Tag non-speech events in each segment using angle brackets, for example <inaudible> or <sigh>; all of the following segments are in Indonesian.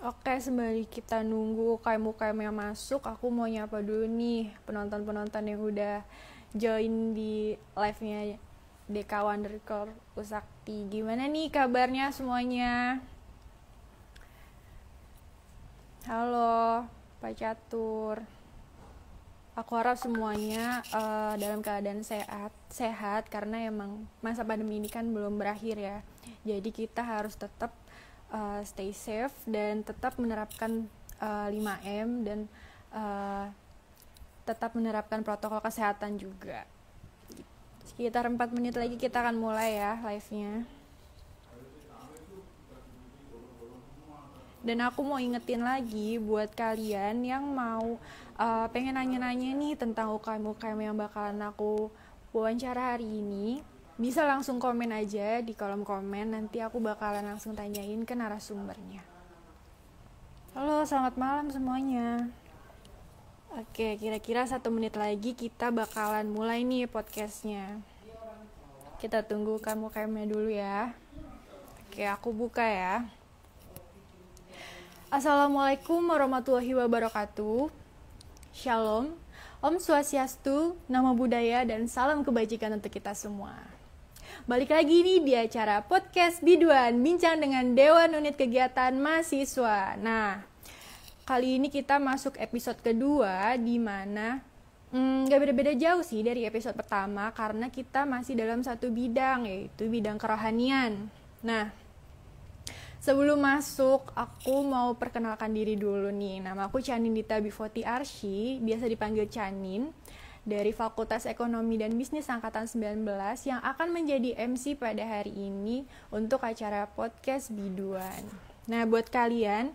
Oke, sembari kita nunggu UKM-UKM yang masuk, aku mau nyapa dulu nih penonton-penonton yang udah join di live-nya DK Wondercore Usakti. Gimana nih kabarnya semuanya? Halo, Pak Catur. Aku harap semuanya uh, dalam keadaan sehat, sehat karena emang masa pandemi ini kan belum berakhir ya. Jadi kita harus tetap uh, stay safe dan tetap menerapkan uh, 5M dan uh, tetap menerapkan protokol kesehatan juga. Sekitar 4 menit lagi kita akan mulai ya live-nya. Dan aku mau ingetin lagi buat kalian yang mau uh, pengen nanya-nanya nih tentang UKM-UKM yang bakalan aku wawancara hari ini bisa langsung komen aja di kolom komen nanti aku bakalan langsung tanyain ke narasumbernya. Halo selamat malam semuanya. Oke kira-kira satu menit lagi kita bakalan mulai nih podcastnya. Kita tunggu kamu kayaknya dulu ya. Oke aku buka ya. Assalamualaikum warahmatullahi wabarakatuh. Shalom. Om Swastiastu, nama budaya, dan salam kebajikan untuk kita semua. Balik lagi nih di acara podcast Biduan, bincang dengan Dewan Unit Kegiatan Mahasiswa. Nah, kali ini kita masuk episode kedua di mana hmm, gak beda-beda jauh sih dari episode pertama karena kita masih dalam satu bidang yaitu bidang kerohanian. Nah, Sebelum masuk, aku mau perkenalkan diri dulu nih. Nama aku Canin Dita Bivoti Arsyi, biasa dipanggil Canin dari Fakultas Ekonomi dan Bisnis Angkatan 19 yang akan menjadi MC pada hari ini untuk acara podcast Biduan. Nah, buat kalian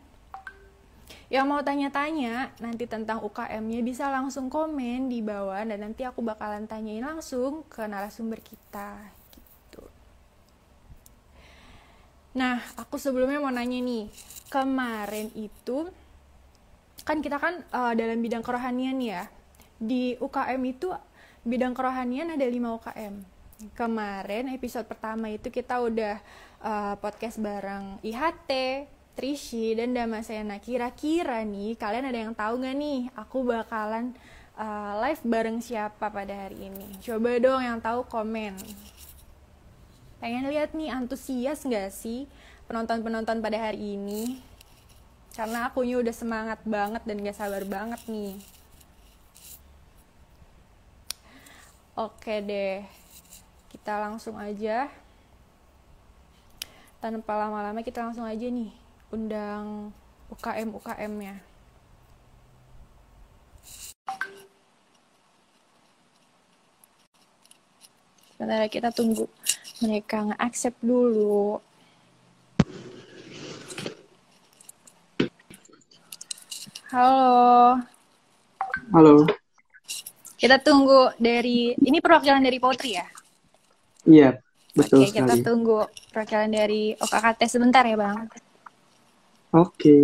yang mau tanya-tanya nanti tentang UKM-nya bisa langsung komen di bawah dan nanti aku bakalan tanyain langsung ke narasumber kita gitu. Nah, aku sebelumnya mau nanya nih, kemarin itu kan kita kan uh, dalam bidang kerohanian ya di UKM itu bidang kerohanian ada 5 UKM. Kemarin episode pertama itu kita udah uh, podcast bareng IHT, Trishi, dan Damasena. Kira-kira nih kalian ada yang tahu nggak nih aku bakalan uh, live bareng siapa pada hari ini? Coba dong yang tahu komen. Pengen lihat nih antusias nggak sih penonton-penonton pada hari ini? Karena akunya udah semangat banget dan gak sabar banget nih. Oke deh, kita langsung aja. Tanpa lama-lama kita langsung aja nih undang UKM UKM-nya. Sebentar kita tunggu mereka nge-accept dulu. Halo. Halo. Kita tunggu dari ini perwakilan dari Potri ya? Iya, betul Oke, sekali. kita tunggu perwakilan dari OKKT sebentar ya, Bang. Oke,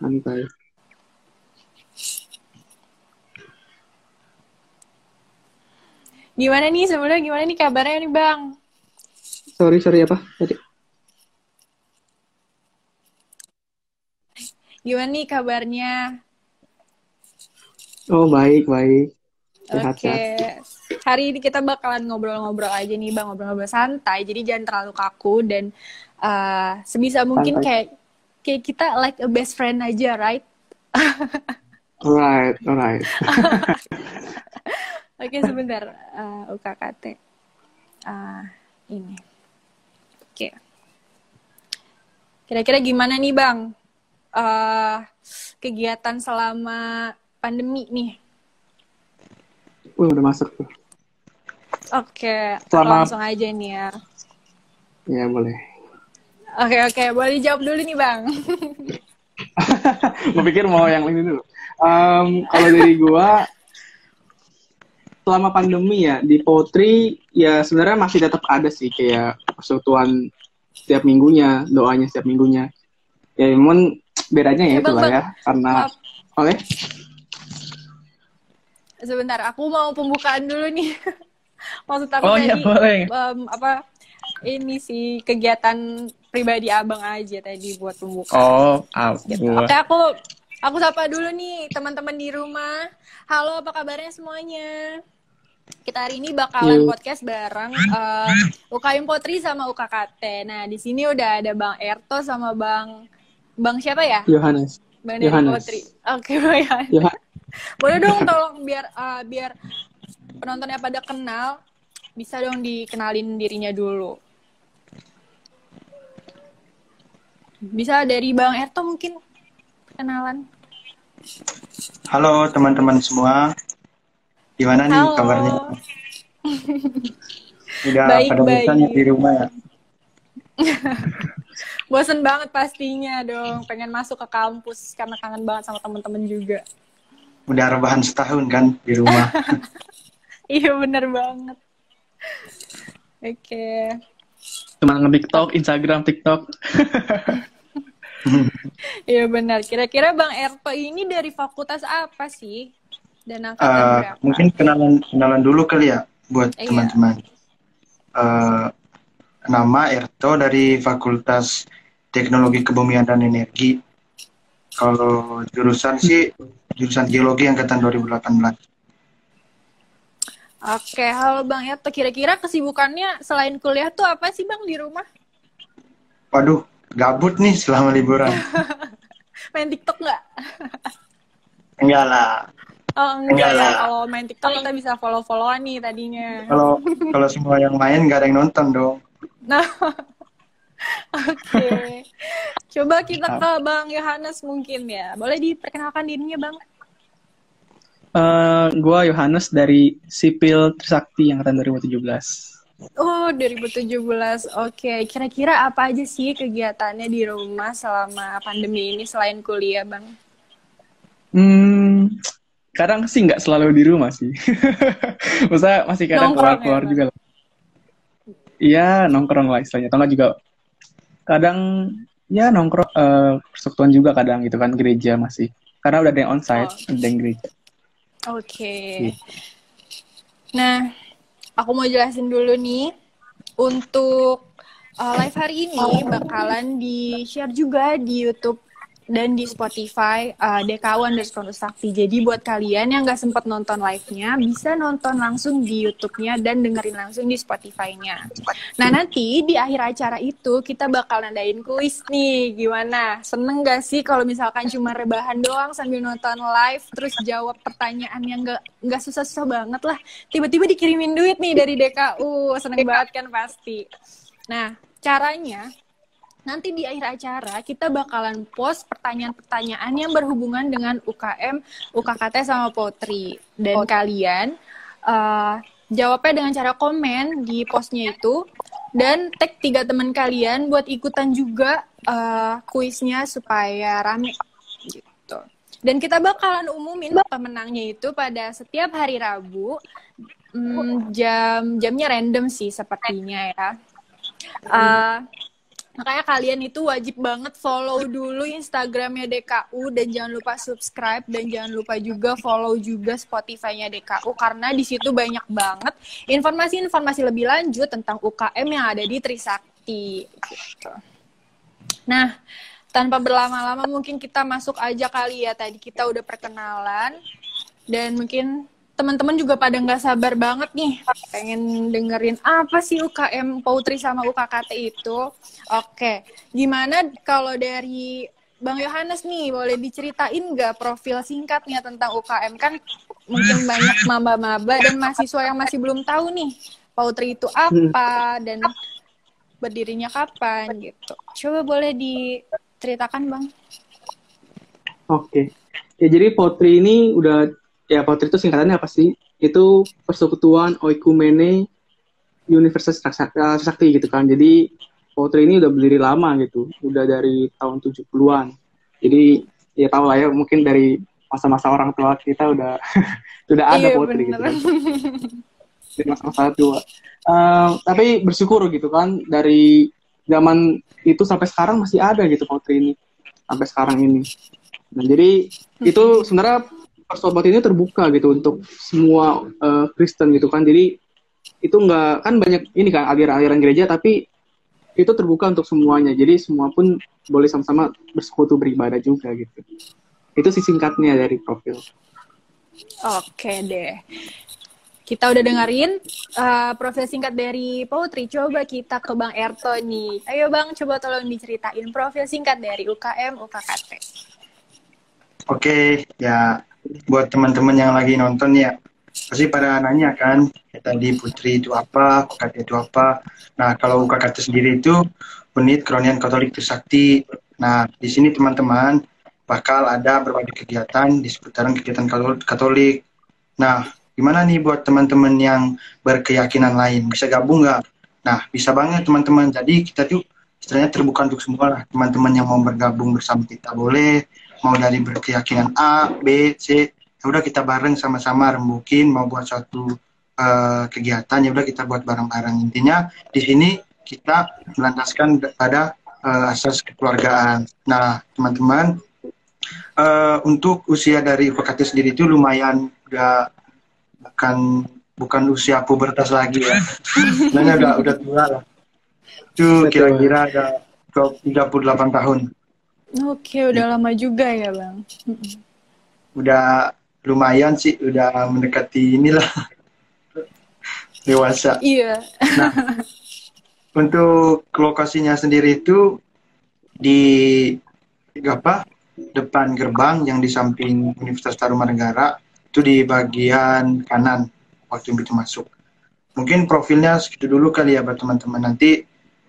santai. Gimana nih sebelumnya gimana nih kabarnya nih, Bang? Sorry, sorry apa tadi? Gimana nih kabarnya? Oh, baik, baik. Oke. Okay. Hari ini kita bakalan ngobrol-ngobrol aja nih Bang, ngobrol-ngobrol santai. Jadi jangan terlalu kaku dan uh, sebisa mungkin santai. kayak kayak kita like a best friend aja, right? alright, alright. <laughs> Oke, okay, sebentar. Uh, UKKT. Uh, ini. Oke. Okay. Kira-kira gimana nih, Bang? Uh, kegiatan selama pandemi nih Wih, udah masuk tuh. Oke, Selama... langsung aja nih ya. Ya, boleh. Oke, oke. Boleh dijawab dulu nih, Bang. <laughs> Gue pikir mau yang ini dulu. Um, kalau dari gua, selama pandemi ya, di Potri, ya sebenarnya masih tetap ada sih kayak persekutuan setiap minggunya, doanya setiap minggunya. Ya, memang bedanya ya, ya itulah ya, karena... Oke. Okay? Sebentar aku mau pembukaan dulu nih <laughs> maksud aku oh, iya, tadi boleh. Um, apa ini sih kegiatan pribadi abang aja tadi buat pembuka. Oh, aku. Gitu. Oke, aku aku sapa dulu nih teman-teman di rumah. Halo, apa kabarnya semuanya? Kita hari ini bakalan podcast bareng uh, UKM Potri sama UKKT. Nah, di sini udah ada Bang Erto sama Bang Bang siapa ya? Yohanes. Bang Yohanes. Potri. Oke, okay, Bang Yohanes. Boleh dong tolong biar uh, biar penontonnya pada kenal, bisa dong dikenalin dirinya dulu. Bisa dari Bang Erto mungkin kenalan. Halo teman-teman semua. Gimana nih Halo. kabarnya? Udah baik, pada baik. di rumah ya? <laughs> Bosen banget pastinya dong. Pengen masuk ke kampus karena kangen banget sama teman-teman juga. Udah rebahan setahun kan di rumah. <laughs> iya bener banget. Oke. Okay. Cuma nge-tiktok, Instagram, TikTok. <laughs> Iya benar. Kira-kira Bang Erto ini dari fakultas apa sih? Dan angkatan uh, berapa? Mungkin kenalan kenalan dulu kali ya buat iya. teman-teman. Uh, nama Erto dari Fakultas Teknologi Kebumian dan Energi. Kalau jurusan sih jurusan Geologi angkatan 2018. Oke, halo Bang Erto. Kira-kira kesibukannya selain kuliah tuh apa sih Bang di rumah? Waduh, gabut nih selama liburan. <laughs> main TikTok nggak? enggak lah. Oh, enggak, enggak lah. Kalau main TikTok kita bisa follow-followan nih tadinya. Kalau kalau semua yang main nggak ada yang nonton dong. <laughs> Nah. Oke. Okay. Coba kita ke Bang Yohanes mungkin ya. Boleh diperkenalkan dirinya, Bang? Uh, gua Yohanes dari Sipil Trisakti yang tahun 2017. Oh, 2017. Oke, okay. kira-kira apa aja sih kegiatannya di rumah selama pandemi ini selain kuliah, Bang? Hmm, kadang sih nggak selalu di rumah sih. <laughs> Masa masih kadang keluar-keluar ya, juga lah. Iya, nongkrong lah istilahnya. Atau juga kadang ya nongkrong uh, persekutuan juga kadang gitu kan gereja masih. Karena udah ada yang onsite, oh. ada yang gereja. Oke. Okay. Iya. Nah, aku mau jelasin dulu nih untuk uh, live hari ini bakalan di share juga di YouTube dan di Spotify uh, DKU underscore Sakti. Jadi buat kalian yang nggak sempat nonton live-nya, bisa nonton langsung di YouTube-nya dan dengerin langsung di Spotify-nya. Nah nanti di akhir acara itu kita bakal nandain kuis nih, gimana? Seneng gak sih kalau misalkan cuma rebahan doang sambil nonton live, terus jawab pertanyaan yang nggak nggak susah-susah banget lah. Tiba-tiba dikirimin duit nih dari DKU, seneng banget kan pasti. Nah caranya nanti di akhir acara kita bakalan post pertanyaan-pertanyaan yang berhubungan dengan UKM, UKKT sama Potri. Dan kalian uh, jawabnya dengan cara komen di postnya itu dan tag tiga teman kalian buat ikutan juga uh, kuisnya supaya rame gitu. Dan kita bakalan umumin pemenangnya itu pada setiap hari Rabu. Hmm, jam jamnya random sih sepertinya ya. Uh, Makanya kalian itu wajib banget follow dulu Instagramnya DKU dan jangan lupa subscribe dan jangan lupa juga follow juga Spotify-nya DKU karena di situ banyak banget informasi-informasi lebih lanjut tentang UKM yang ada di Trisakti. Gitu. Nah, tanpa berlama-lama mungkin kita masuk aja kali ya tadi kita udah perkenalan dan mungkin teman-teman juga pada nggak sabar banget nih pengen dengerin apa sih UKM Poutri sama UKKT itu. Oke, gimana kalau dari Bang Yohanes nih boleh diceritain nggak profil singkatnya tentang UKM kan mungkin banyak maba-maba dan mahasiswa yang masih belum tahu nih Poutri itu apa dan berdirinya kapan gitu. Coba boleh diceritakan Bang. Oke. Ya jadi Poutri ini udah ya Potri itu singkatannya apa sih? Itu Persekutuan Oikumene Universitas Sakti gitu kan. Jadi Potri ini udah berdiri lama gitu, udah dari tahun 70-an. Jadi ya tahu lah ya mungkin dari masa-masa orang tua kita udah <laughs> udah ada iya, Potri gitu kan. Dari masa-masa tua. Uh, tapi bersyukur gitu kan dari zaman itu sampai sekarang masih ada gitu Potri ini sampai sekarang ini. Nah, jadi itu sebenarnya persobat ini terbuka gitu untuk semua uh, Kristen gitu kan. Jadi itu nggak kan banyak ini kan aliran-aliran gereja tapi itu terbuka untuk semuanya jadi semua pun boleh sama-sama bersekutu beribadah juga gitu itu sih singkatnya dari profil oke deh kita udah dengerin uh, profil singkat dari Poetry. Coba kita ke Bang Erto nih. Ayo Bang, coba tolong diceritain profil singkat dari UKM UKKT. Oke, ya buat teman-teman yang lagi nonton ya, pasti pada nanya kan, tadi Putri itu apa, UKKT itu apa. Nah, kalau UKKT sendiri itu Unit Keronian Katolik Trisakti. Nah, di sini teman-teman bakal ada berbagai kegiatan di seputaran kegiatan Katolik. Nah, Gimana nih buat teman-teman yang berkeyakinan lain? Bisa gabung nggak? Nah, bisa banget teman-teman. Jadi kita tuh istilahnya terbuka untuk semua lah. Teman-teman yang mau bergabung bersama kita boleh. Mau dari berkeyakinan A, B, C. Ya udah kita bareng sama-sama rembukin mau buat suatu uh, kegiatan ya udah kita buat bareng-bareng. Intinya di sini kita melandaskan pada uh, asas kekeluargaan. Nah, teman-teman, uh, untuk usia dari UKT sendiri itu lumayan udah bukan bukan usia pubertas lagi ya. <laughs> Sebenarnya udah udah tua lah. Itu kira-kira ada 38 tahun. Oke, udah ya. lama juga ya, Bang. Udah lumayan sih, udah mendekati inilah <laughs> dewasa. Iya. Nah, <laughs> untuk lokasinya sendiri itu di apa? Depan gerbang yang di samping Universitas Tarumanegara itu di bagian kanan waktu itu masuk. Mungkin profilnya segitu dulu kali ya buat teman-teman. Nanti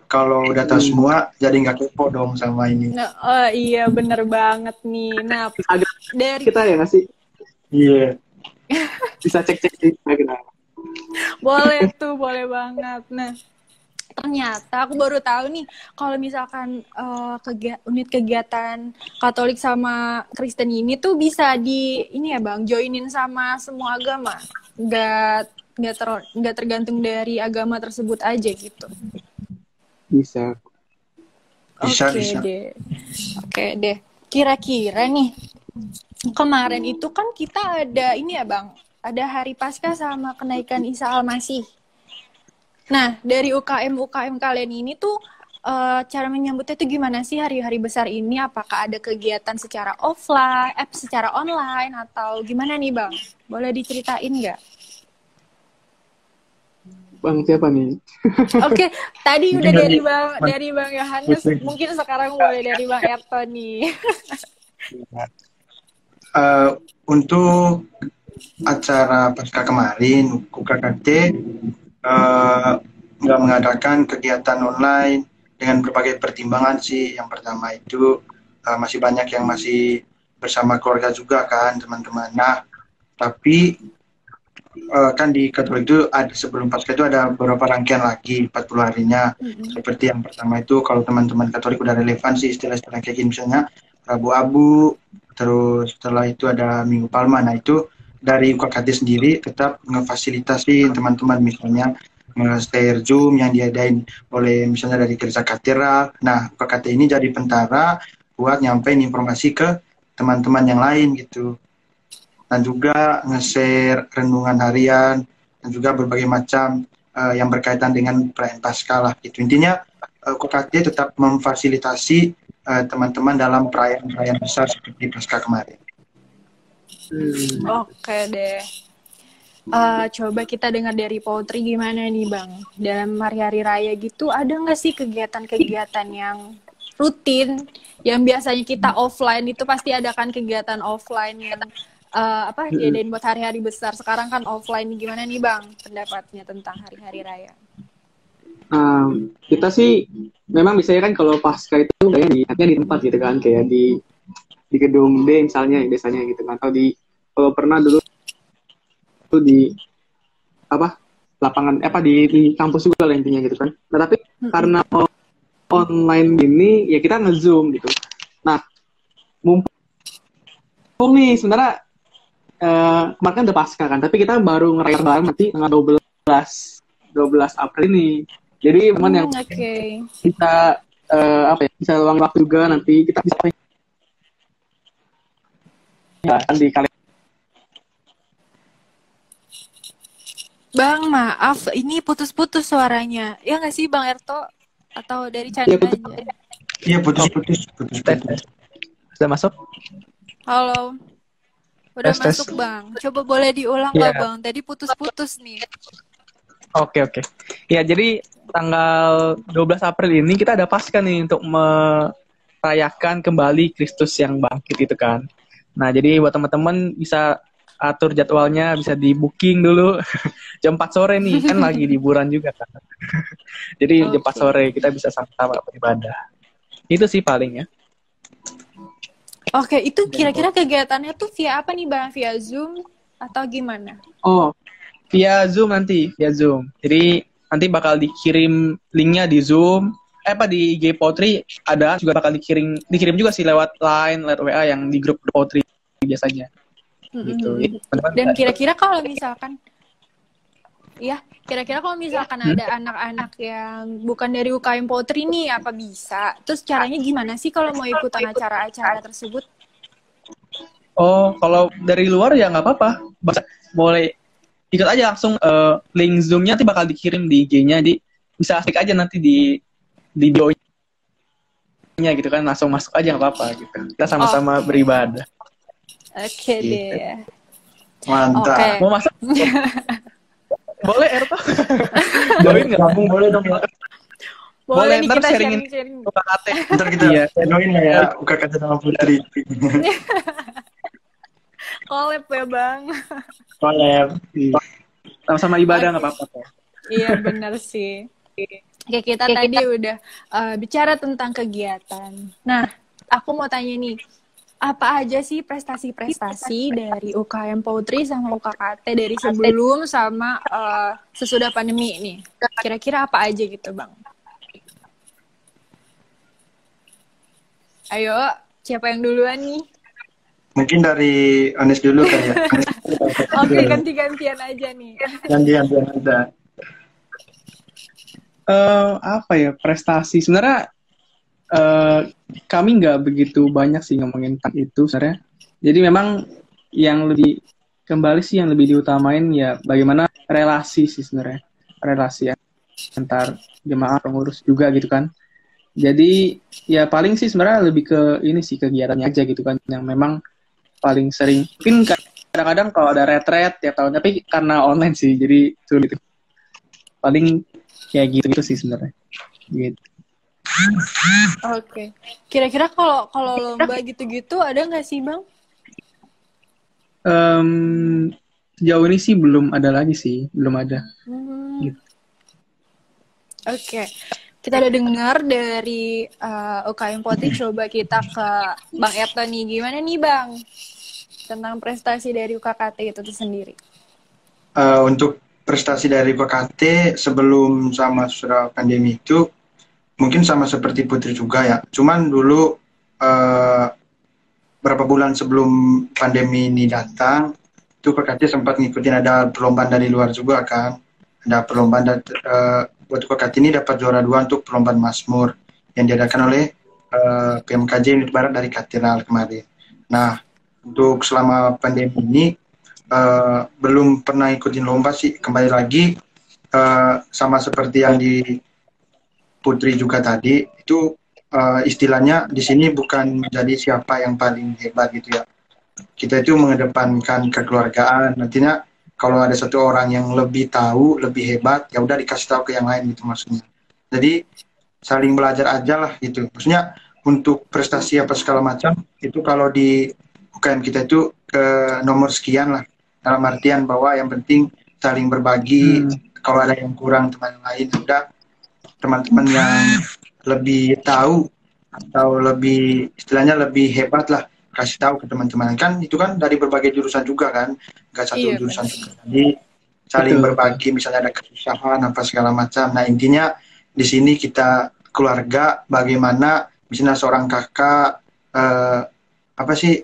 kalau udah tahu hmm. semua jadi nggak kepo dong sama ini. Nah, oh iya bener banget nih. Nah agak dari kita ya nggak sih? Iya. Yeah. <laughs> Bisa cek-cek di Instagram. boleh tuh, boleh banget. Nah ternyata aku baru tahu nih kalau misalkan uh, kegi unit kegiatan Katolik sama Kristen ini tuh bisa di ini ya bang joinin sama semua agama nggak nggak ter nggak tergantung dari agama tersebut aja gitu bisa oke okay deh oke okay deh kira-kira nih kemarin itu kan kita ada ini ya bang ada hari Paskah sama kenaikan Isa Al-Masih Nah, dari UKM-UKM kalian ini tuh uh, cara menyambutnya itu gimana sih hari-hari besar ini? Apakah ada kegiatan secara offline, app secara online, atau gimana nih Bang? Boleh diceritain nggak? Bang siapa nih? <laughs> Oke, okay, tadi udah dari Bang dari Bang Yohanes, mungkin sekarang boleh dari Bang Erto nih. uh, untuk acara pasca kemarin UKKT Eh, nggak uh, mengadakan kegiatan online dengan berbagai pertimbangan sih. Yang pertama itu uh, masih banyak yang masih bersama keluarga juga kan teman-teman. Nah, tapi uh, kan di Katolik itu ada sebelum Paskah itu ada beberapa rangkaian lagi 40 harinya. Mm-hmm. Seperti yang pertama itu kalau teman-teman Katolik udah relevan sih istilah-istilah kayak gini misalnya Rabu Abu, terus setelah itu ada Minggu Palma. Nah, itu dari UKKT sendiri tetap ngefasilitasi teman-teman misalnya nge-share Zoom yang diadain oleh misalnya dari gereja katedral. Nah, UKKT ini jadi pentara buat nyampein informasi ke teman-teman yang lain gitu. Dan juga nge-share renungan harian dan juga berbagai macam uh, yang berkaitan dengan perayaan Paskah lah gitu. Intinya uh, UKKT tetap memfasilitasi uh, teman-teman dalam perayaan-perayaan besar seperti Paskah kemarin. Hmm. Oke deh. Uh, coba kita dengar dari Poetry gimana nih Bang. Dalam hari-hari raya gitu ada nggak sih kegiatan-kegiatan yang rutin yang biasanya kita offline itu pasti ada kan kegiatan offline yang uh, apa diadain buat hari-hari besar. Sekarang kan offline gimana nih Bang pendapatnya tentang hari-hari raya? Um, kita sih memang biasanya kan kalau pasca itu kayak di, di tempat gitu kan kayak di di gedung D misalnya biasanya gitu kan atau di kalau pernah dulu itu di apa lapangan eh, apa di, di kampus juga lah intinya gitu kan nah tapi hmm. karena online ini ya kita ngezoom gitu nah mumpung nih sebenarnya eh, kemarin kan udah pasca kan tapi kita baru ngerayain bareng nanti tanggal 12 12 April ini jadi teman yang hmm, okay. kita uh, apa ya bisa luang waktu juga nanti kita bisa ya, kan di kali Bang, maaf, ini putus-putus suaranya. Ya nggak sih, Bang Erto? Atau dari channel ya, aja? Iya, putus-putus. Putus-putus. Sudah masuk? Halo. Udah tes, masuk, tes. Bang. Coba boleh diulang yeah. Bang? Tadi putus-putus nih. Oke, oke. Ya, jadi tanggal 12 April ini kita ada pasca nih untuk merayakan kembali Kristus yang bangkit itu kan. Nah, jadi buat teman-teman bisa atur jadwalnya, bisa di booking dulu <laughs> jam 4 sore nih, kan lagi <laughs> liburan juga kan. <laughs> jadi okay. jam 4 sore kita bisa sama-sama beribadah. Itu sih paling ya. Oke, itu kira-kira kegiatannya tuh via apa nih Bang? Via Zoom atau gimana? Oh, via Zoom nanti, via Zoom. Jadi nanti bakal dikirim linknya di Zoom. Eh apa di IG Potri ada juga bakal dikirim dikirim juga sih lewat line, lewat WA yang di grup Potri biasanya. Mm-hmm. Gitu. Dan kira-kira kalau misalkan Iya, kira-kira kalau misalkan hmm? ada anak-anak yang bukan dari UKM Potri nih, apa bisa? Terus caranya gimana sih kalau mau ikutan acara-acara tersebut? Oh, kalau dari luar ya nggak apa-apa. Boleh ikut aja langsung uh, link zoomnya nanti bakal dikirim di IG-nya di bisa klik aja nanti di di bio-nya gitu kan langsung masuk aja nggak apa-apa gitu kita sama-sama oh. beribadah oke okay, gitu. deh mantap okay. mau masuk <laughs> boleh Erto? <laughs> Join nggak gabung boleh dong ya boleh, boleh nih kita sharing sharing UKKT ntar kita iya. join ya UKKT sama Putri <laughs> collab ya bang. Collab. Sama-sama ibadah nggak apa-apa iya benar sih. Oke, kita Oke, tadi kita... udah uh, bicara tentang kegiatan. Nah, aku mau tanya nih, apa aja sih prestasi-prestasi dari UKM Poetry sama UKKT dari sebelum sama uh, sesudah pandemi ini? Kira-kira apa aja gitu, Bang? Ayo, siapa yang duluan nih? Mungkin dari Anis dulu kan ya. <laughs> Oke, ganti-gantian aja nih. Ganti-gantian aja. Uh, apa ya prestasi sebenarnya uh, kami nggak begitu banyak sih ngomongin tentang itu sebenarnya. Jadi memang yang lebih kembali sih yang lebih diutamain ya bagaimana relasi sih sebenarnya. Relasi ya antar jemaah pengurus juga gitu kan. Jadi ya paling sih sebenarnya lebih ke ini sih kegiatannya aja gitu kan yang memang paling sering. Mungkin kadang-kadang kalau ada retret tiap tahun tapi karena online sih jadi sulit. Paling kayak gitu gitu sih sebenarnya. Gitu oke okay. kira-kira kalau kalau lomba gitu-gitu ada nggak sih bang um, jauh ini sih belum ada lagi sih belum ada hmm. gitu. oke okay. kita udah dengar dari uh, eh, UKM Poti coba kita ke Bang Erto nih gimana nih Bang tentang prestasi dari UKKT itu sendiri? Uh, untuk prestasi dari UKKT sebelum sama sudah pandemi itu mungkin sama seperti Putri juga ya. Cuman dulu uh, berapa bulan sebelum pandemi ini datang itu UKKT sempat ngikutin ada perlombaan dari luar juga kan. Ada perlombaan dan uh, buat UKKT ini dapat juara dua untuk perlombaan Masmur yang diadakan oleh uh, PMKJ Unit Barat dari Katedral kemarin. Nah, untuk selama pandemi ini uh, belum pernah ikutin lomba sih kembali lagi uh, sama seperti yang di Putri juga tadi itu uh, istilahnya di sini bukan menjadi siapa yang paling hebat gitu ya. Kita itu mengedepankan kekeluargaan. Nantinya kalau ada satu orang yang lebih tahu lebih hebat ya udah dikasih tahu ke yang lain gitu maksudnya. Jadi saling belajar aja lah gitu. Maksudnya untuk prestasi apa segala macam itu kalau di UKM kita itu ke nomor sekian lah. Dalam artian bahwa yang penting saling berbagi. Hmm. kalau ada yang kurang teman lain sudah teman-teman yang lebih tahu atau lebih istilahnya lebih hebat lah kasih tahu ke teman-teman. Kan itu kan dari berbagai jurusan juga kan nggak satu iya, jurusan juga. Jadi saling Betul. berbagi misalnya ada kesusahan apa segala macam. Nah intinya di sini kita keluarga bagaimana misalnya seorang kakak eh, apa sih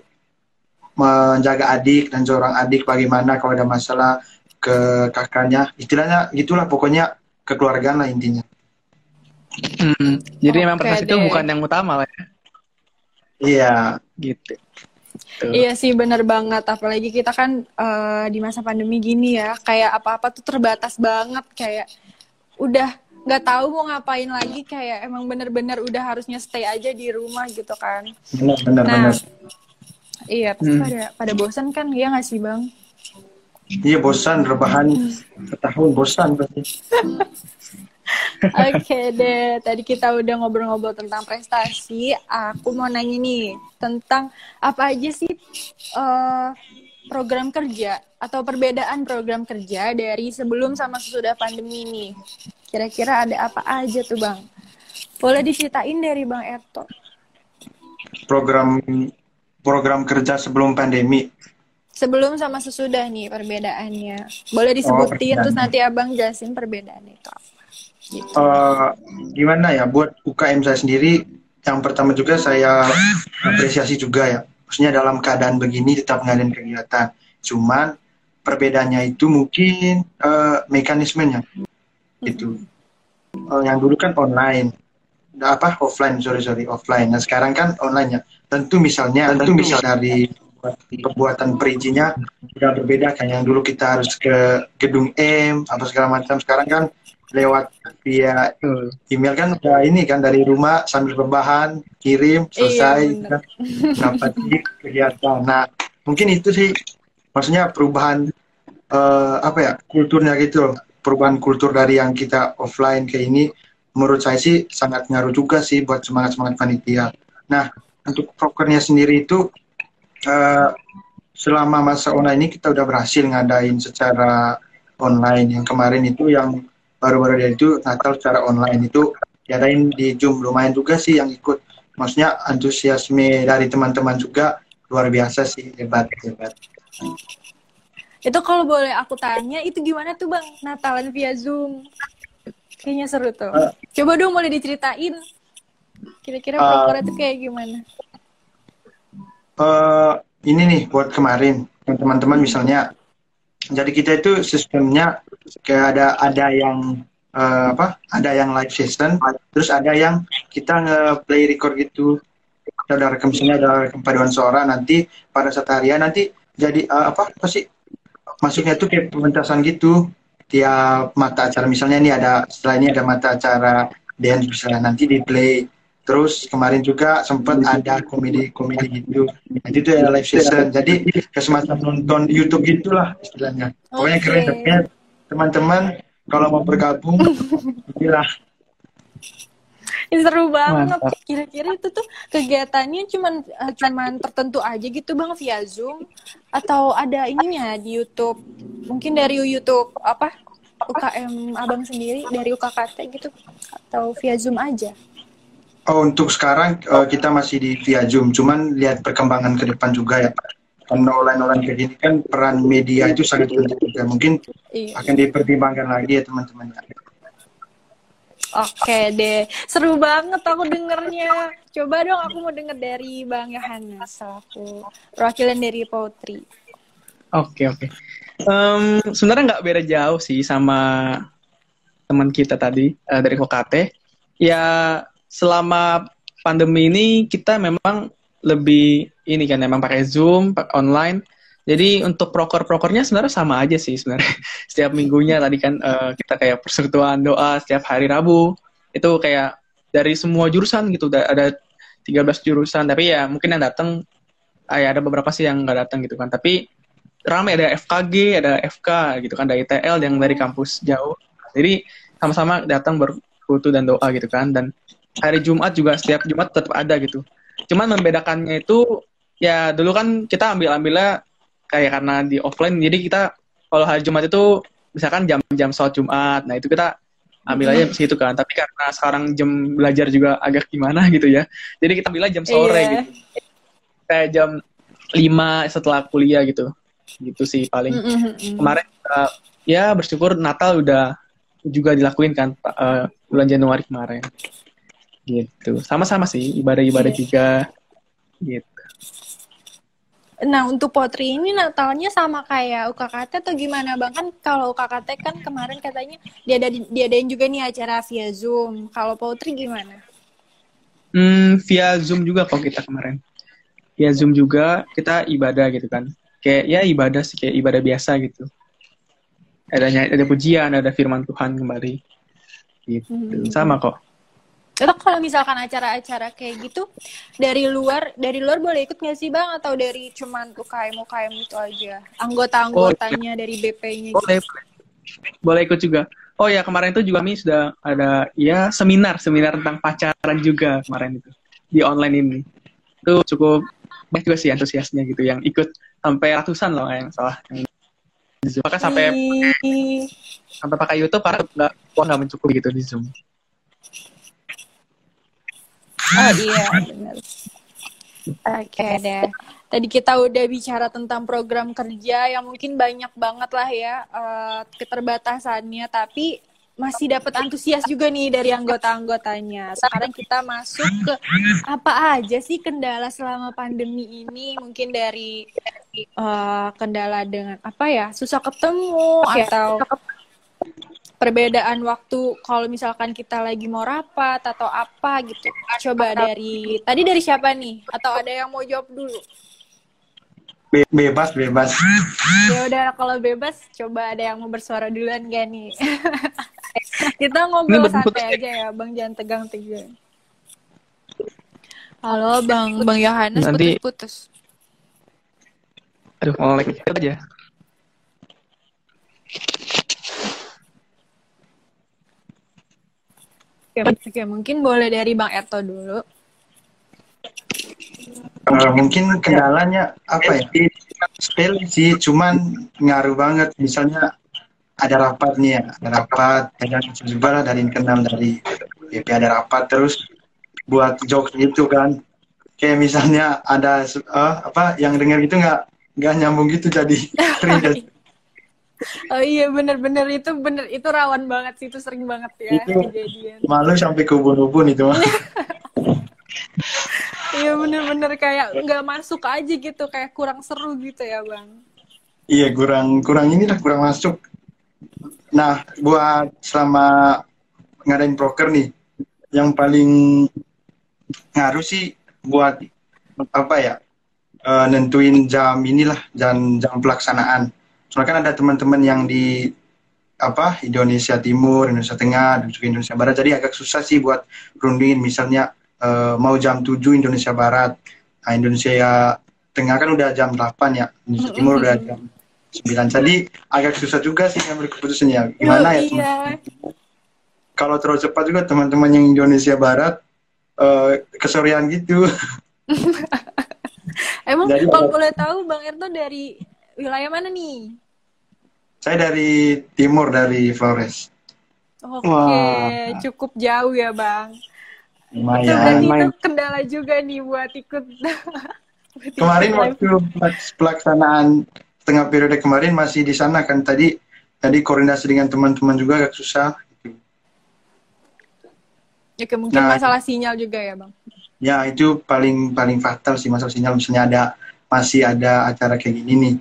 menjaga adik dan seorang adik bagaimana kalau ada masalah ke kakaknya. Istilahnya gitulah pokoknya kekeluargaan lah intinya hmm, jadi okay memang prestasi itu bukan yang utama lah ya iya gitu Tuh. Iya sih bener banget apalagi kita kan uh, di masa pandemi gini ya kayak apa-apa tuh terbatas banget kayak udah nggak tahu mau ngapain lagi kayak emang bener-bener udah harusnya stay aja di rumah gitu kan. Benar benar nah, benar. Iya pasti hmm. pada pada bosan kan ya nggak sih bang? Iya bosan rebahan setahun bosan berarti. <laughs> Oke okay deh, tadi kita udah ngobrol-ngobrol tentang prestasi. Aku mau nanya nih tentang apa aja sih uh, program kerja atau perbedaan program kerja dari sebelum sama sesudah pandemi ini. Kira-kira ada apa aja tuh bang? Boleh diceritain dari bang Erto. Program program kerja sebelum pandemi. Sebelum sama sesudah nih perbedaannya. Boleh disebutin oh, terus nanti abang jelasin perbedaan itu apa. Uh, gimana ya buat UKM saya sendiri yang pertama juga saya apresiasi juga ya. Maksudnya dalam keadaan begini tetap ngadain kegiatan. Cuman perbedaannya itu mungkin uh, mekanismenya. Itu uh, yang dulu kan online. Apa offline sorry sorry offline. Nah sekarang kan online ya. Tentu misalnya tentu, tentu misal dari perbuatan perizinya sudah berbeda kan yang dulu kita harus ke gedung M atau segala macam. Sekarang kan lewat via email kan udah ini kan dari rumah sambil rebahan kirim iya, selesai iya, kan. Dapat kegiatan nah mungkin itu sih maksudnya perubahan uh, apa ya kulturnya gitu perubahan kultur dari yang kita offline ke ini menurut saya sih sangat ngaruh juga sih buat semangat semangat panitia. Nah untuk prokernya sendiri itu uh, selama masa online ini kita udah berhasil ngadain secara online. Yang kemarin itu yang baru-baru dia itu Natal secara online itu diadain di Zoom. Lumayan juga sih yang ikut. Maksudnya antusiasme dari teman-teman juga luar biasa sih hebat hebat. Itu kalau boleh aku tanya itu gimana tuh bang Natalan via Zoom? Kayaknya seru tuh. Uh, coba dong boleh diceritain kira-kira uh, itu kayak gimana? Uh, ini nih buat kemarin teman-teman misalnya. Jadi kita itu sistemnya kayak ada ada yang uh, apa ada yang live session terus ada yang kita nge-play record gitu ada rekam sini ada rekam paduan suara nanti pada saat harian nanti jadi uh, apa apa sih masuknya tuh kayak pementasan gitu tiap mata acara misalnya ini ada setelah ini ada mata acara dance misalnya nanti di play Terus kemarin juga sempat ada komedi-komedi gitu. Nah, itu ya live session. Jadi kayak semacam nonton YouTube gitulah istilahnya. Pokoknya keren. Tapi teman-teman kalau mau bergabung, inilah. Ini seru banget. Kira-kira itu tuh kegiatannya cuman uh, cuman tertentu aja gitu bang via Zoom atau ada ininya di YouTube? Mungkin dari YouTube apa? UKM abang sendiri dari UKKT gitu atau via Zoom aja? Oh, untuk sekarang uh, kita masih di via Zoom, cuman lihat perkembangan ke depan juga ya. Karena online-online kayak gini kan peran media itu sangat penting juga. Mungkin iya. akan dipertimbangkan lagi ya teman-teman. Oke deh, seru banget aku dengernya. Coba dong aku mau denger dari Bang Yohanes, aku perwakilan dari Poetry. Oke oke. Um, sebenarnya nggak beda jauh sih sama teman kita tadi uh, dari KKT. Ya selama pandemi ini kita memang lebih ini kan memang pakai Zoom, pakai online. Jadi untuk proker-prokernya sebenarnya sama aja sih sebenarnya. <laughs> Setiap minggunya tadi kan uh, kita kayak persekutuan doa setiap hari Rabu. Itu kayak dari semua jurusan gitu ada 13 jurusan. Tapi ya mungkin yang datang uh, ya ada beberapa sih yang nggak datang gitu kan. Tapi ramai ada FKG, ada FK gitu kan dari TL yang dari kampus jauh. Jadi sama-sama datang berkutu dan doa gitu kan dan hari Jumat juga setiap Jumat tetap ada gitu. Cuman membedakannya itu ya dulu kan kita ambil ambilnya kayak karena di offline jadi kita kalau hari Jumat itu misalkan jam-jam sholat Jumat, nah itu kita ambil aja situ kan. Tapi karena sekarang jam belajar juga agak gimana <laughs> gitu ya, jadi kita ambil jam sore iya. gitu. Kayak jam 5 setelah kuliah gitu. Gitu sih paling. Mm -hmm. Kemarin uh, ya bersyukur Natal udah juga dilakuin kan uh, bulan Januari kemarin gitu sama-sama sih ibadah-ibadah yeah. juga gitu Nah, untuk Potri ini Natalnya sama kayak UKKT atau gimana Bang? Kan kalau UKKT kan kemarin katanya dia ada diadain juga nih acara via Zoom. Kalau Potri gimana? Hmm, via Zoom juga kok kita kemarin. ya zoom juga kita ibadah gitu kan kayak ya ibadah sih kayak ibadah biasa gitu adanya ada pujian ada firman Tuhan kembali gitu hmm. sama kok Atau kalau misalkan acara-acara kayak gitu dari luar dari luar boleh ikut nggak sih bang? Atau dari cuman UKM UKM itu aja? Anggota-anggotanya oh, dari BP-nya gitu? boleh boleh. Ikut juga. Oh ya kemarin itu juga kami sudah ada ya seminar seminar tentang pacaran juga kemarin itu di online ini. Itu cukup banyak juga sih antusiasnya gitu yang ikut sampai ratusan loh yang salah. Bahkan sampai sampai pakai YouTube karena nggak uang nggak mencukupi gitu di Zoom. Oh <laughs> iya benar. Oke okay, deh. Tadi kita udah bicara tentang program kerja yang mungkin banyak banget lah ya uh, keterbatasannya, tapi masih dapat antusias juga nih dari anggota-anggotanya. Sekarang kita masuk ke apa aja sih kendala selama pandemi ini? Mungkin dari uh, kendala dengan apa ya susah ketemu atau perbedaan waktu kalau misalkan kita lagi mau rapat atau apa gitu. Coba dari tadi dari siapa nih? Atau ada yang mau jawab dulu? Be bebas bebas. <laughs> Ya udah kalau bebas coba ada yang mau bersuara duluan gak nih? <laughs> Kita ngobrol santai aja ya, Bang, jangan tegang-tegang. Halo, Bang, Bang Yohanes Nanti... putus-putus. Aduh, mau like aja. Oke, oke, mungkin boleh dari Bang Erto dulu. Uh, mungkin kendalanya apa ya? Sepele sih, cuman ngaruh banget. Misalnya ada rapat nih ya, ada rapat, juga lah dari kenal dari BP ada rapat terus buat jokes itu kan, kayak misalnya ada uh, apa yang dengar gitu nggak nggak nyambung gitu jadi <laughs> Oh iya bener-bener itu bener itu rawan banget sih itu sering banget ya itu kejadian. Malu sampai ke ubun-ubun itu mah. <laughs> iya bener-bener kayak nggak masuk aja gitu kayak kurang seru gitu ya bang. Iya kurang kurang ini lah kurang masuk. Nah, buat selama ngadain broker nih, yang paling ngaruh sih buat apa ya, uh, nentuin jam inilah, jam jam pelaksanaan. Soalnya kan ada teman-teman yang di apa Indonesia Timur, Indonesia Tengah, dan juga Indonesia Barat. Jadi agak susah sih buat rundingin. Misalnya uh, mau jam 7 Indonesia Barat, nah Indonesia Tengah kan udah jam 8 ya, Indonesia Timur udah jam sembilan. Jadi agak susah juga sih ngambil keputusannya. Gimana oh, ya iya. kalau terlalu cepat juga teman-teman yang Indonesia Barat uh, kesorean gitu. <laughs> Emang jadi, kalau boleh tahu Bang Erto dari wilayah mana nih saya dari timur dari Flores Oke, okay. cukup jauh ya bang. Lumayan. Itu berarti itu kendala juga nih buat ikut. <laughs> Kemarin waktu pelaksanaan setengah periode kemarin masih di sana kan tadi tadi koordinasi dengan teman-teman juga agak susah. Ya mungkin nah, masalah sinyal juga ya bang. Ya itu paling paling fatal sih masalah sinyal misalnya ada masih ada acara kayak gini nih.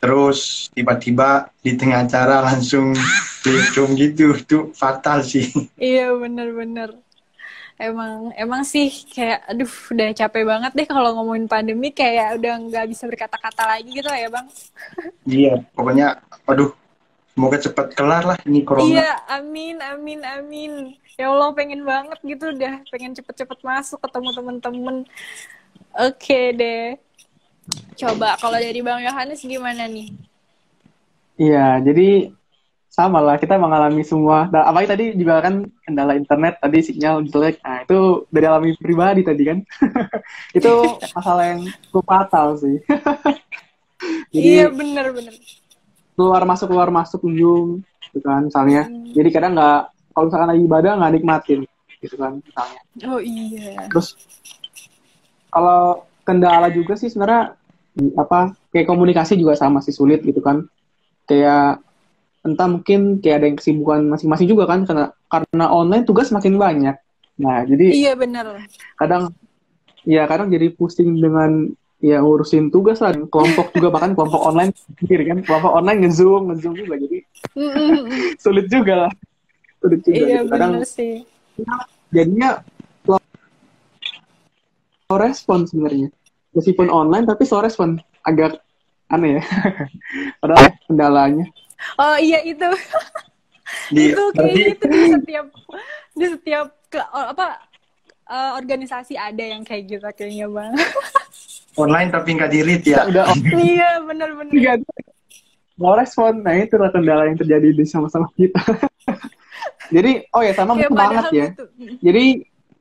Terus tiba-tiba di tengah acara langsung <laughs> zoom gitu, itu fatal sih. Iya bener-bener. Emang emang sih kayak aduh udah capek banget deh kalau ngomongin pandemi kayak udah nggak bisa berkata-kata lagi gitu ya bang? <laughs> Iya pokoknya aduh semoga cepat kelar lah ini corona. Iya amin amin amin. Ya allah pengen banget gitu udah pengen cepet-cepet masuk ketemu temen-temen. Oke deh coba kalau dari bang Yohanes gimana nih? Iya jadi sama lah kita mengalami semua. Nah, apalagi tadi juga kan kendala internet tadi sinyal jelek. Nah itu dari alami pribadi tadi kan? <laughs> Itu masalah yang cukup fatal sih. <laughs> Jadi, iya bener bener. keluar masuk keluar masuk ujung gitu kan misalnya. Hmm. jadi kadang nggak kalau misalkan lagi ibadah nggak nikmatin gitu kan misalnya. Oh iya. Terus kalau kendala juga sih sebenarnya apa kayak komunikasi juga sama sih sulit gitu kan. Kayak entah mungkin kayak ada yang kesibukan masing-masing juga kan karena karena online tugas makin banyak. Nah jadi iya benar kadang ya kadang jadi pusing dengan ya ngurusin tugas lah. Kelompok juga bahkan kelompok online sendiri kan. Kelompok online ngezoom ngezoom juga jadi <laughs> sulit juga lah. Sulit juga iya, gitu. kadang sih. jadinya respon sebenarnya meskipun online tapi slow respon agak aneh ya. <laughs> Padahal kendalanya. Oh iya itu. <laughs> di, itu kayak gitu di setiap di setiap ke, apa uh, organisasi ada yang kayak gitu kayaknya bang. <laughs> Online tapi nggak dirit ya. Udah, iya benar-benar. Mau respon, nah itu kendala yang terjadi di sama-sama kita. Jadi, oh ya sama ya, semangat ya. Gitu. Jadi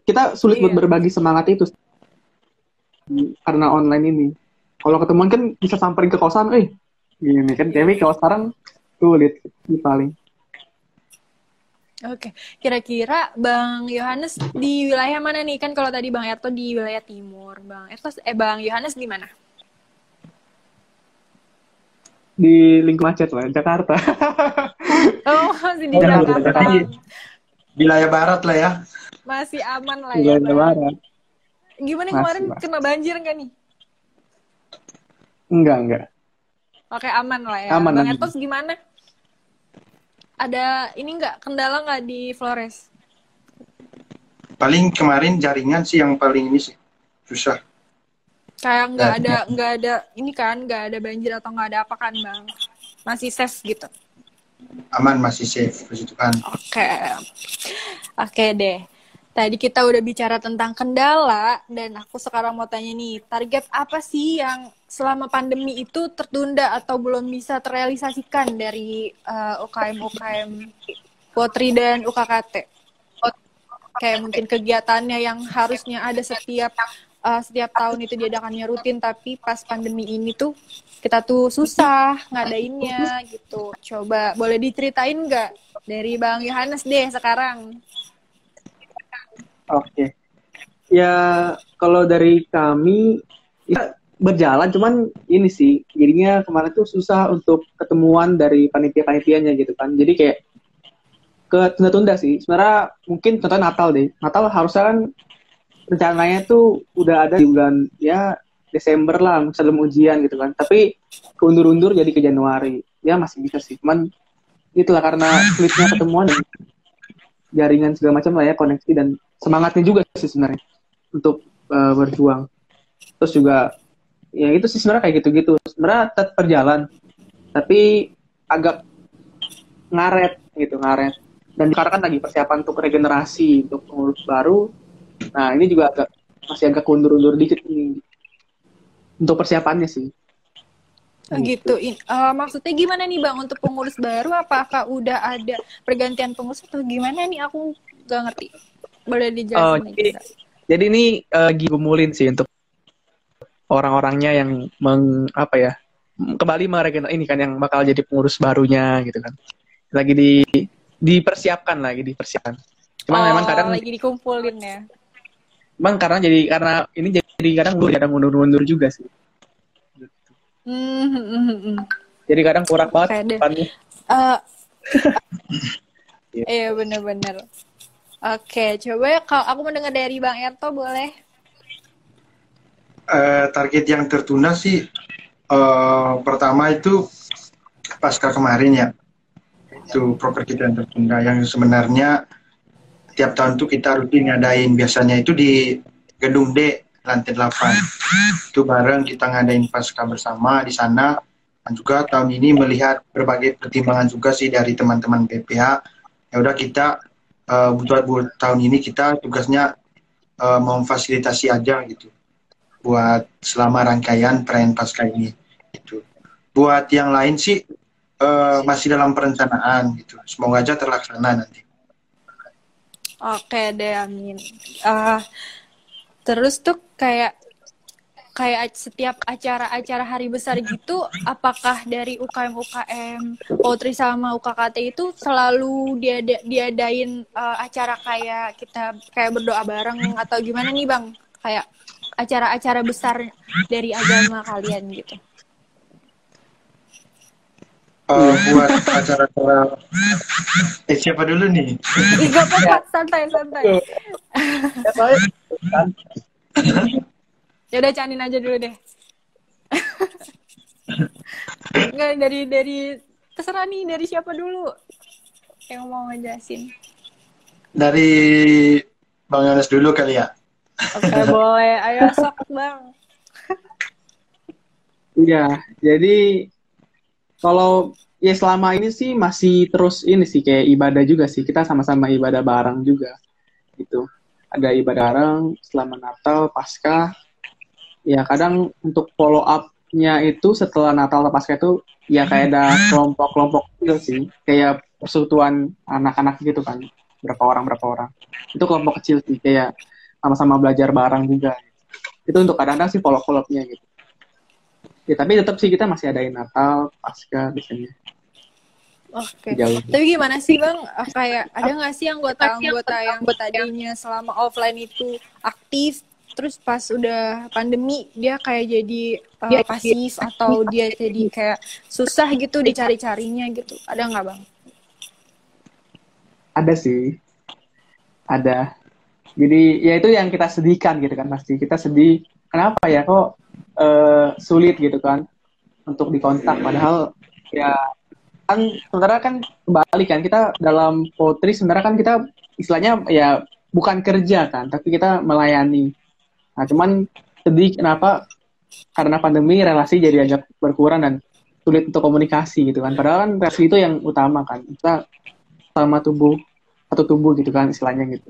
kita sulit iya. buat berbagi semangat itu karena online ini. Kalau ketemuan kan bisa samperin ke kosan, eh gini kan. Tapi kalau sekarang sulit paling. Oke, kira-kira Bang Yohanes di wilayah mana nih? Kan kalau tadi Bang Erto di wilayah timur, Bang Erto eh Bang Yohanes di mana? Di lingkup macet lah, Jakarta. <laughs> oh, masih di Jakarta. Jakarta. Wilayah barat lah ya. Masih aman lah ya. Wilayah barat. Gimana masih, kemarin mas. kena banjir nggak nih? Enggak, enggak. Oke, aman lah ya. Aman, Bang Ertos gimana? ada ini nggak kendala nggak di Flores? Paling kemarin jaringan sih yang paling ini sih susah. Kayak nggak ada nggak ada ini kan nggak ada banjir atau nggak ada apa kan bang? Masih safe gitu? Aman masih safe itu kan. Oke, okay. oke okay deh. Tadi kita udah bicara tentang kendala dan aku sekarang mau tanya nih, target apa sih yang selama pandemi itu tertunda atau belum bisa terrealisasikan dari uh, UKM UKM Potri dan UKKT? Kayak mungkin kegiatannya yang harusnya ada setiap uh, setiap tahun itu diadakannya rutin tapi pas pandemi ini tuh kita tuh susah ngadainnya gitu. Coba boleh diceritain nggak dari Bang Yohanes deh sekarang? Oke. Ya kalau dari kami ya berjalan cuman ini sih jadinya kemarin tuh susah untuk ketemuan dari panitia-panitianya gitu kan. Jadi kayak ke tunda-tunda sih. Sebenarnya mungkin contohnya Natal deh. Natal harusnya kan rencananya tuh udah ada di bulan ya Desember lah sebelum ujian gitu kan. Tapi keundur-undur jadi ke Januari. Ya masih bisa sih. Cuman itulah karena sulitnya ketemuan dan jaringan segala macam lah ya koneksi dan semangatnya juga sih sebenarnya untuk uh, berjuang terus juga ya itu sih sebenarnya kayak gitu-gitu sebenarnya tetap berjalan tapi agak ngaret gitu ngaret dan sekarang kan lagi persiapan untuk regenerasi untuk pengurus baru nah ini juga agak masih agak undur-undur dikit nih untuk persiapannya sih Oh gitu. Uh, maksudnya gimana nih bang untuk pengurus baru? Apakah udah ada pergantian pengurus atau gimana nih? Aku gak ngerti. Boleh dijelasin oh, jadi, jadi ini uh, gumulin sih untuk orang-orangnya yang meng apa ya kembali meregenerasi ini kan yang bakal jadi pengurus barunya gitu kan. Lagi di dipersiapkan lagi dipersiapkan. Cuman oh, memang kadang lagi dikumpulin ya? Bang karena jadi karena ini jadi kadang gue kadang mundur-mundur juga sih. Mm -hmm. jadi kadang kurang banget uh, <laughs> iya bener-bener Oke, coba ya kalau aku mendengar dari Bang Erto boleh? Uh, target yang tertunda sih uh, pertama itu pasca kemarin ya. Itu proker kita yang tertunda yang sebenarnya tiap tahun tuh kita rutin ngadain. Biasanya itu di gedung D lantai 8 itu bareng kita ngadain pasca bersama di sana. Dan juga tahun ini melihat berbagai pertimbangan juga sih dari teman-teman PPH ya udah kita uh, buat buat tahun ini kita tugasnya uh, memfasilitasi aja gitu. Buat selama rangkaian perayaan pasca ini itu buat yang lain sih uh, masih dalam perencanaan gitu. Semoga aja terlaksana nanti. Oke deh amin. Uh, terus tuh kayak kayak setiap acara-acara hari besar gitu, apakah dari UKM UKM Potri sama UKKT itu selalu diada, diadain uh, acara kayak kita kayak berdoa bareng atau gimana nih bang? Kayak acara-acara besar dari agama kalian gitu? Uh, buat acara-acara eh siapa dulu nih? Iga apa santai santai. <laughs> Ya udah canin aja dulu deh. <laughs> Enggak dari dari terserah nih dari siapa dulu yang mau ngejelasin. Dari Bang Yones dulu kali ya. Oke, <laughs> boleh. Ayo sok, Bang. Iya, jadi kalau ya selama ini sih masih terus ini sih kayak ibadah juga sih. Kita sama-sama ibadah bareng juga. Gitu. Ada ibadah bareng selama Natal, Paskah. Ya kadang untuk follow up-nya itu setelah Natal atau Paskah itu ya kayak ada kelompok-kelompok gitu sih. Kayak persekutuan anak-anak gitu kan. Berapa orang, berapa orang. Itu kelompok kecil sih. Kayak sama-sama belajar bareng juga. Itu untuk kadang-kadang sih follow-follow up-nya gitu ya tapi tetap sih kita masih adain Natal pasca biasanya Oke. Okay. Tapi gimana sih bang? Kayak ada nggak sih anggota-anggota yang tadinya selama offline itu aktif, terus pas udah pandemi dia kayak jadi uh, pasif atau dia jadi kayak susah gitu dicari-carinya gitu? Ada nggak bang? Ada sih, ada. Jadi ya itu yang kita sedihkan gitu kan pasti. Kita sedih. Kenapa ya kok uh, sulit gitu kan untuk dikontak padahal ya kan sementara kan kembali kan kita dalam potri sebenarnya kan kita istilahnya ya bukan kerja kan tapi kita melayani nah cuman sedih kenapa? Karena pandemi relasi jadi agak berkurang dan sulit untuk komunikasi gitu kan. Padahal kan relasi itu yang utama kan. Kita sama tubuh atau tubuh gitu kan istilahnya gitu.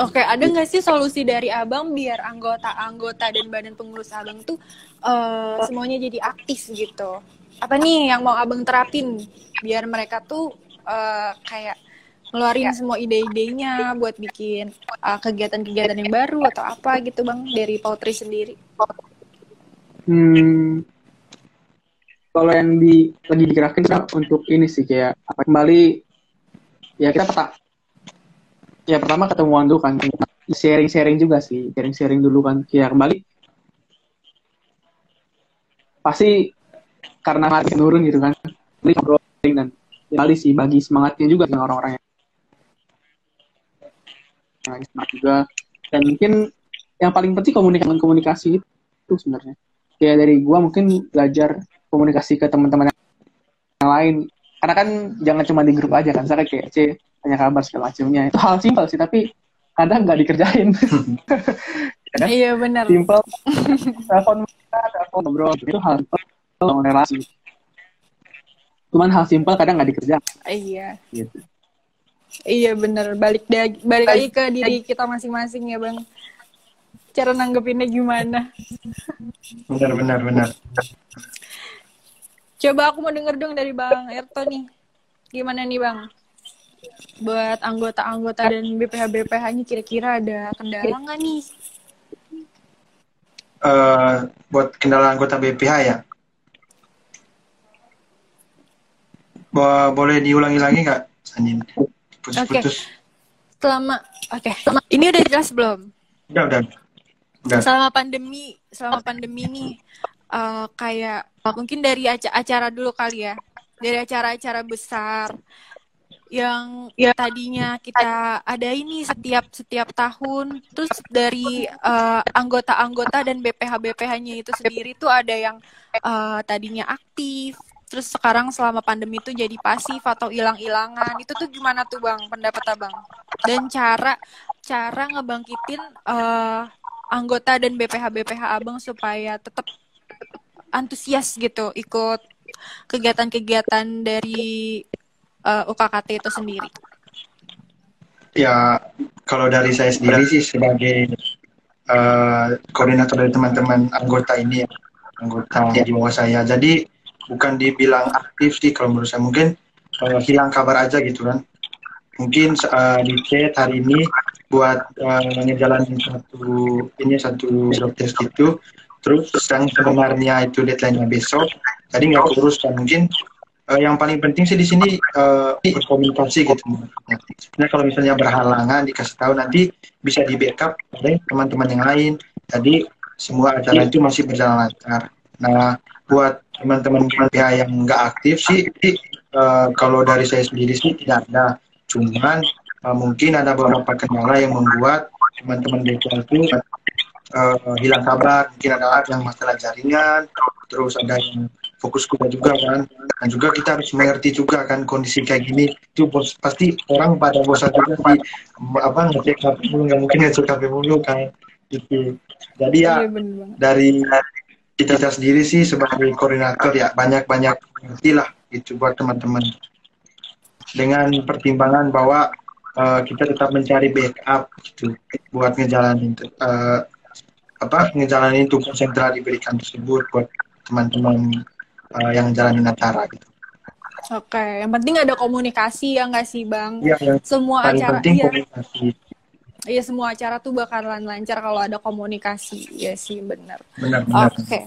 Oke, ada nggak sih solusi dari abang biar anggota-anggota dan badan pengurus abang tuh uh, semuanya jadi aktif gitu? Apa nih yang mau abang terapin biar mereka tuh uh, kayak ngeluarin semua ide-idenya buat bikin kegiatan kegiatan-kegiatan yang baru atau apa gitu bang dari Poutry sendiri? Hmm, kalau yang di lagi digerakin untuk ini sih kayak apa kembali ya kita peta ya pertama ketemuan dulu kan sharing-sharing juga sih sharing-sharing dulu kan ya kembali pasti karena makin nurun gitu kan beli dan kembali sih bagi semangatnya juga dengan orang-orang yang lagi semangat juga. Dan mungkin yang paling penting komunikasi komunikasi itu sebenarnya. Kayak dari gua mungkin belajar komunikasi ke teman-teman yang lain. Karena kan jangan cuma di grup aja kan saya kayak C tanya kabar segala macamnya. Itu hal simpel sih tapi kadang nggak dikerjain. <laughs> Ya, iya benar. simpel. Telepon telepon ngobrol. Itu hal simpel relasi. Cuman hal simpel kadang nggak dikerjain. Iya. Gitu. Iya benar balik lagi balik lagi ke diri kita masing-masing ya bang. Cara nanggepinnya gimana? Benar benar benar coba aku mau denger dong dari bang Erto nih. Gimana nih bang? Buat anggota-anggota dan BPH-BPH-nya kira-kira ada kendala nggak nih? Uh, buat kendala anggota BPH ya? Bo boleh diulangi lagi nggak, Sanin? Putus-putus. Okay. Selama, oke. Okay. Ini udah jelas belum? Udah, udah. udah. Selama pandemi, selama pandemi nih, uh, kayak mungkin dari acara dulu kali ya, dari acara-acara besar yang ya. tadinya kita ada ini setiap setiap tahun terus dari uh, anggota-anggota dan BPH BPH-nya itu sendiri tuh ada yang uh, tadinya aktif terus sekarang selama pandemi itu jadi pasif atau hilang-hilangan itu tuh gimana tuh bang pendapat abang dan cara cara ngebangkitin uh, anggota dan BPH BPH abang supaya tetap antusias gitu ikut kegiatan-kegiatan dari uh, eh, UKKT itu sendiri? Ya, kalau dari saya sendiri sih sebagai uh, koordinator dari teman-teman anggota ini anggota ya. di bawah saya. Jadi bukan dibilang aktif sih kalau menurut saya mungkin uh, hilang kabar aja gitu kan. Mungkin uh, di chat hari ini buat uh, ngejalanin satu ini satu job test gitu. Terus yang sebenarnya itu deadline-nya besok, tadi nggak kurus kan mungkin uh, yang paling penting sih di sini uh, berkomunikasi gitu. Nah kalau misalnya berhalangan dikasih tahu nanti bisa di backup oleh teman-teman yang lain. Tadi semua acara itu masih berjalan lancar. Nah buat teman-teman pihak yang nggak aktif sih, uh, kalau dari saya sendiri sih tidak ada. Cuman uh, mungkin ada beberapa kendala yang membuat teman-teman DPR itu uh, hilang kabar. Mungkin ada yang masalah jaringan, terus ada yang fokus kuliah juga kan. Dan juga kita harus mengerti juga kan kondisi kayak gini. Itu bos, pasti orang pada bosan juga di apa ngecek HP mulu nggak mungkin ngecek HP mulu kan. Gitu. Jadi ya iya, dari kita, kita sendiri sih sebagai koordinator ya banyak-banyak lah itu buat teman-teman dengan pertimbangan bahwa uh, kita tetap mencari backup gitu buat ngejalanin uh, apa ngejalanin tugas yang telah diberikan tersebut buat teman-teman uh, yang jalanin acara gitu. Oke, yang penting ada komunikasi ya nggak sih bang? Iya, yang semua paling acara penting iya. komunikasi. Iya semua acara tuh bakalan lancar kalau ada komunikasi, ya sih benar. Benar. Oke.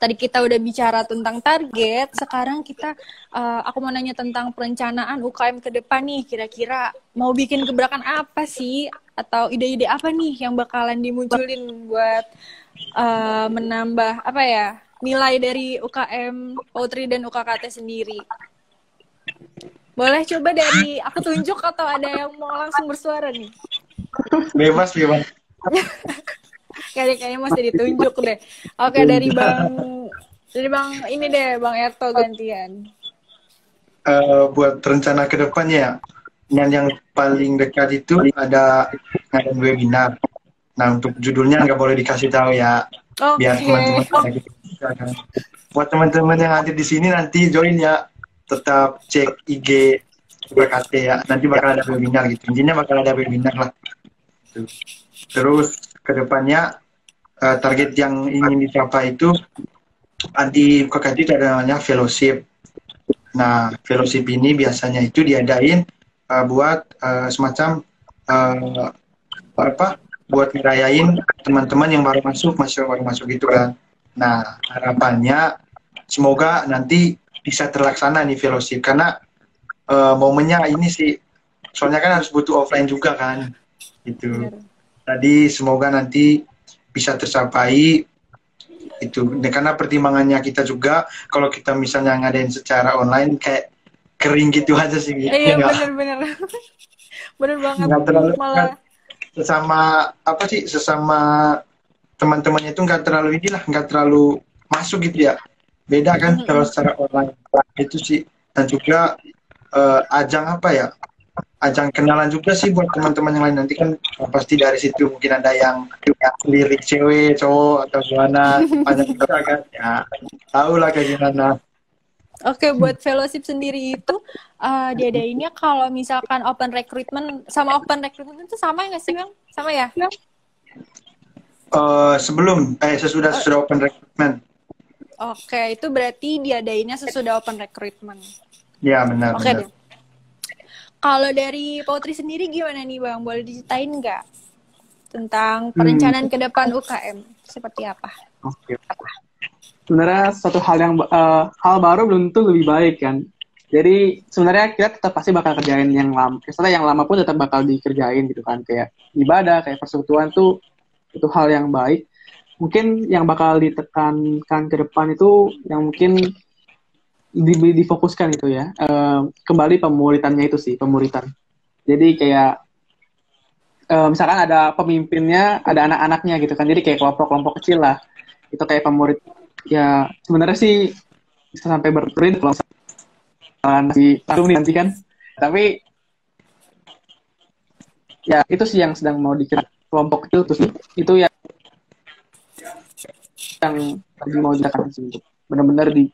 Tadi kita udah bicara tentang target, sekarang kita, uh, aku mau nanya tentang perencanaan UKM ke depan nih. Kira-kira mau bikin gebrakan apa sih? Atau ide-ide apa nih yang bakalan dimunculin buat uh, menambah apa ya nilai dari UKM Poultry dan UKKT sendiri. Boleh coba dari aku tunjuk atau ada yang mau langsung bersuara nih? Bebas, bebas. <laughs> Kayaknya kayaknya masih ditunjuk deh. Oke, dari Bang dari Bang ini deh, Bang Erto gantian. Uh, buat rencana ke depannya yang yang paling dekat itu ada ngadain webinar. Nah, untuk judulnya nggak boleh dikasih tahu ya. Okay. Biar teman-teman buat teman-teman yang hadir di sini nanti join ya tetap cek IG BKT ya. Nanti bakal ada webinar gitu. Intinya bakal ada webinar lah. Terus ke depannya uh, target yang ingin dicapai itu anti KKT itu ada namanya fellowship. Nah fellowship ini biasanya itu diadain uh, buat uh, semacam uh, apa buat ngerayain teman-teman yang baru masuk masih baru masuk gitu kan. Nah, harapannya semoga nanti bisa terlaksana nih fellowship. Karena uh, momennya ini sih. Soalnya kan harus butuh offline juga kan. Itu tadi semoga nanti bisa tercapai. Itu nah, karena pertimbangannya kita juga kalau kita misalnya ngadain secara online kayak kering gitu aja sih iya benar-benar <laughs> benar banget. Nggak terlalu malah sesama apa sih sesama teman-temannya itu nggak terlalu inilah nggak terlalu masuk gitu ya. Beda kan kalau secara online. Itu sih. Dan juga uh, ajang apa ya ajang kenalan juga sih buat teman-teman yang lain nanti kan pasti dari situ mungkin ada yang lirik cewek cowok atau gimana banyak juga kan ya tahu lah kayak gimana Oke, buat fellowship sendiri itu uh, diadainnya kalau misalkan open recruitment sama open recruitment itu sama nggak sih bang? Sama ya? Uh, sebelum eh sesudah sesudah open recruitment. Oke, itu berarti diadainnya sesudah open recruitment. Ya benar. Oke deh. Kalau dari Putri sendiri gimana nih bang? Boleh diceritain nggak tentang perencanaan hmm. ke depan UKM seperti apa? Oke. Sebenarnya satu hal yang uh, hal baru belum tentu lebih baik kan. Jadi sebenarnya kita tetap pasti bakal kerjain yang lama. Setelah yang lama pun tetap bakal dikerjain gitu kan. Kayak ibadah, kayak persekutuan tuh itu hal yang baik mungkin yang bakal ditekankan ke depan itu yang mungkin di, difokuskan itu ya. Uh, kembali pemuritannya itu sih pemuritan. Jadi kayak uh, misalkan ada pemimpinnya ada anak-anaknya gitu kan. Jadi kayak kelompok-kelompok kecil lah. Itu kayak pemurid. Ya sebenarnya sih bisa sampai berprint kalau si alumni nanti kan. Tapi ya itu sih yang sedang mau dikira kelompok kecil terus. Itu ya yang lagi mau dilakukan sih benar-benar di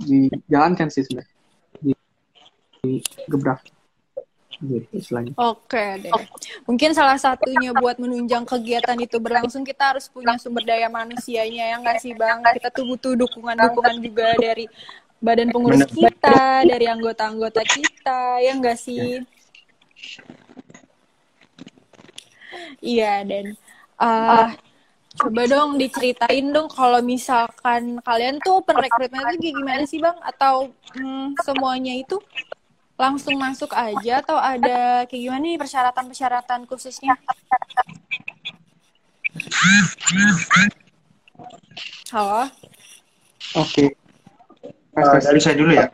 dijalankan sih sebenarnya. Di, di gebrak. Gitu Oke deh. Mungkin salah satunya buat menunjang kegiatan itu berlangsung kita harus punya sumber daya manusianya yang nggak sih bang? Kita tuh butuh dukungan-dukungan juga dari badan pengurus kita, dari anggota-anggota kita, ya nggak sih? Iya dan uh, coba dong diceritain dong kalau misalkan kalian tuh open recruitment itu gimana sih bang? Atau hmm, semuanya itu langsung masuk aja atau ada kayak gimana nih persyaratan-persyaratan khususnya? Halo. Oke. Okay. Uh, dari saya dulu ya.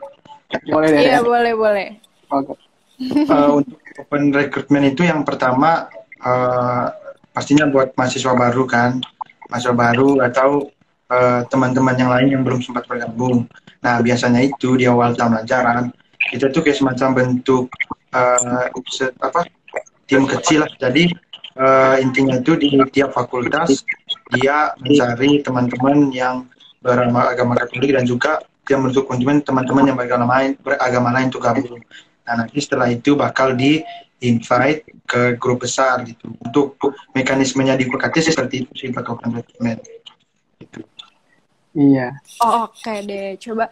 Boleh Iya boleh boleh. Oke. Okay. <laughs> Uh, untuk open recruitment itu yang pertama uh, pastinya buat mahasiswa baru kan, mahasiswa baru atau uh, teman-teman yang lain yang belum sempat bergabung. Nah biasanya itu di awal tahun ajaran itu tuh kayak semacam bentuk uh, apa tim kecil lah. Jadi uh, intinya itu di tiap fakultas dia mencari teman-teman yang beragama Katolik dan juga dia konsumen teman-teman yang beragama lain beragama lain untuk gabung. Nah nanti setelah itu bakal di invite ke grup besar gitu. Untuk mekanismenya di PKT seperti itu sih Pak Open Recruitment. Gitu. Iya. Oh, Oke okay deh, coba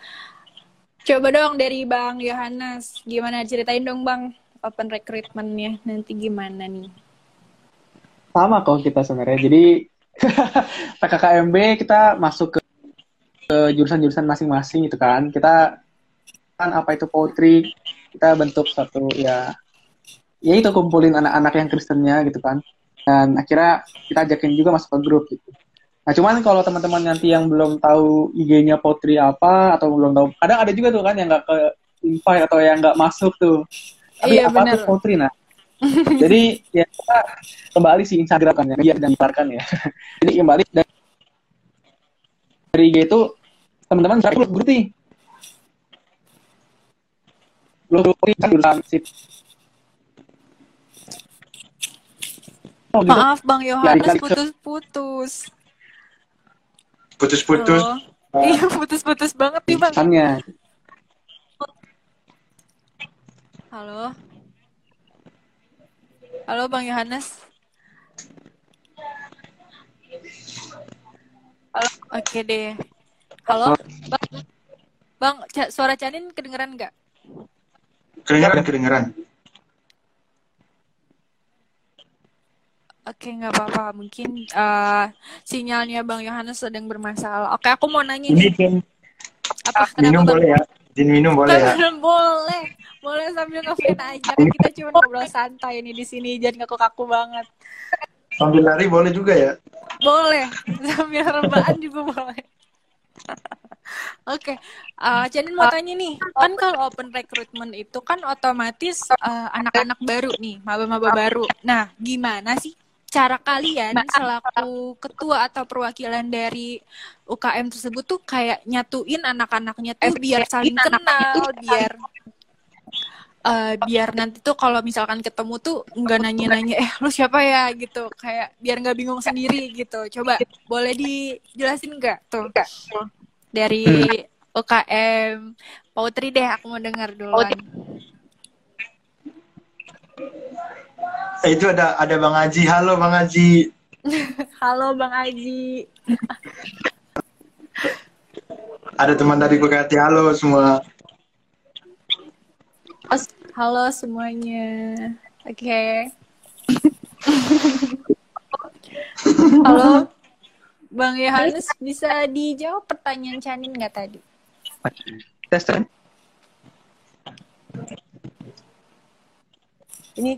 coba dong dari Bang Yohanes, gimana ceritain dong Bang open recruitmentnya nanti gimana nih? Sama kok kita sebenarnya. Jadi <laughs> PKKMB kita masuk ke, ke jurusan-jurusan masing-masing gitu kan. Kita kan apa itu poetry, kita bentuk satu ya ya itu kumpulin anak-anak yang Kristennya gitu kan. Dan akhirnya kita ajakin juga masuk ke grup gitu. Nah cuman kalau teman-teman nanti yang belum tahu IG-nya Potri apa atau belum tahu, kadang ada juga tuh kan yang nggak ke invite atau yang nggak masuk tuh. Tapi iya, apa bener. tuh Potri nah? <laughs> Jadi ya kita kembali si Instagram kan ya, biar dan parkan ya. Jadi kembali dari, dari IG itu teman-teman saya berarti belum kan jurusan sip gitu. Maaf Bang Yohanes putus-putus. Putus-putus? Oh. iya putus-putus banget nih bang. Tanya. halo. Halo bang Yohanes. Halo. Oke okay deh. Halo. Bang bang suara Canin kedengeran nggak? Kedengeran kedengeran Oke, nggak apa-apa. Mungkin uh, sinyalnya Bang Yohanes sedang bermasalah. Oke, aku mau nanya nih. Ini apa? Minum boleh ya? Jin minum boleh ya? boleh. Boleh sambil ngefit aja. Kan kita cuma ngobrol santai nih di sini. Jangan kaku-kaku banget. Sambil lari boleh juga ya? Boleh. <laughs> Sambil rebahan juga boleh. Oke, okay. uh, Janin mau tanya nih, kan kalau open recruitment itu kan otomatis uh, anak-anak uh, baru nih, maba-maba baru. Nah, gimana sih cara kalian selaku ketua atau perwakilan dari UKM tersebut tuh kayak nyatuin anak-anaknya tuh biar saling kenal, biar uh, biar nanti tuh kalau misalkan ketemu tuh nggak nanya-nanya eh lu siapa ya? gitu. Kayak biar nggak bingung sendiri gitu. Coba boleh dijelasin nggak tuh? Dari UKM Pautri deh aku mau dengar duluan. Eh, itu ada ada Bang Aji. Halo Bang Aji. <laughs> Halo Bang Aji. ada teman dari Bekati. Halo semua. Halo semuanya. Oke. Okay. Halo. Bang Yohanes bisa dijawab pertanyaan Canin nggak tadi? Tes Ini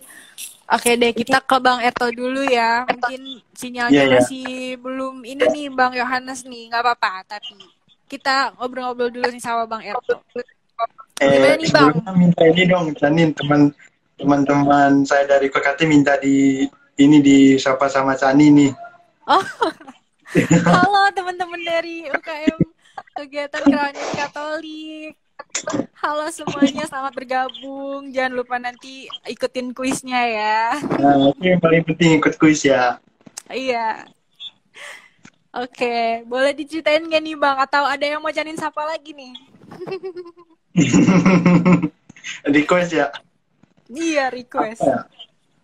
Oke deh, kita ke Bang Erto dulu ya. Mungkin sinyalnya yeah, yeah. masih belum ini nih Bang Yohanes nih, nggak apa-apa. Tapi kita ngobrol-ngobrol dulu nih sama Bang Erto. Eh, Gimana nih Bang? Minta ini dong, Canin teman teman-teman saya dari PKT minta di ini di siapa sama Cani nih. Oh, <laughs> halo teman-teman dari UKM kegiatan Kerawanan Katolik. Halo semuanya, selamat bergabung. Jangan lupa nanti ikutin kuisnya ya. Nah, itu yang paling penting ikut kuis ya. Iya. Oke, boleh diceritain gak nih Bang? Atau ada yang mau janin siapa lagi nih? <laughs> request ya? Iya, request. ya?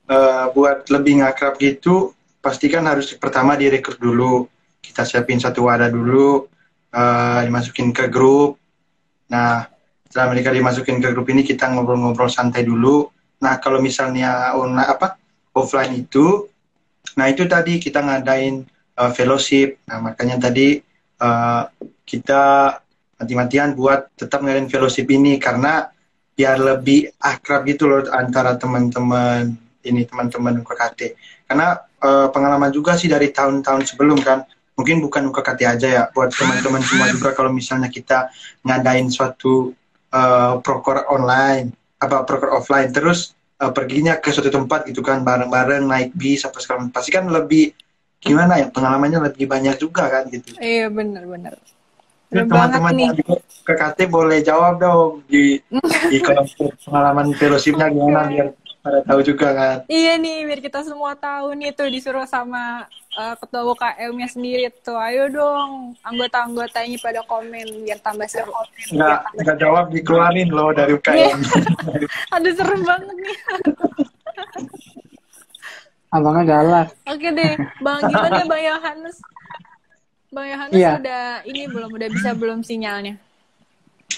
Uh, buat lebih ngakrab gitu, pastikan harus pertama direkrut dulu. Kita siapin satu wadah dulu, uh, dimasukin ke grup, Nah, setelah mereka dimasukin ke grup ini kita ngobrol-ngobrol santai dulu. Nah, kalau misalnya on apa offline itu, nah itu tadi kita ngadain uh, fellowship. Nah, makanya tadi uh, kita mati-matian buat tetap ngadain fellowship ini karena biar lebih akrab gitu loh antara teman-teman ini teman-teman UKKT. Karena uh, pengalaman juga sih dari tahun-tahun sebelum kan mungkin bukan UKKT aja ya buat teman-teman semua juga kalau misalnya kita ngadain suatu uh, proker online apa proker offline terus uh, perginya ke suatu tempat gitu kan bareng-bareng naik bis apa sekarang pasti kan lebih gimana ya pengalamannya lebih banyak juga kan gitu. Iya benar-benar teman-teman KKT boleh jawab dong di di <laughs> pengalaman fellowshipnya gimana biar pada tahu juga kan? Iya nih biar kita semua tahu nih tuh disuruh sama uh, ketua UKM-nya sendiri tuh. Ayo dong anggota-anggotanya pada komen biar tambah seru. Nggak nggak jawab dikeluarin loh dari UKM iya. <laughs> aduh serem banget nih. Abangnya galak. Oke deh bang gimana bang Yohanes bang Yohanes iya. udah ini belum udah bisa belum sinyalnya?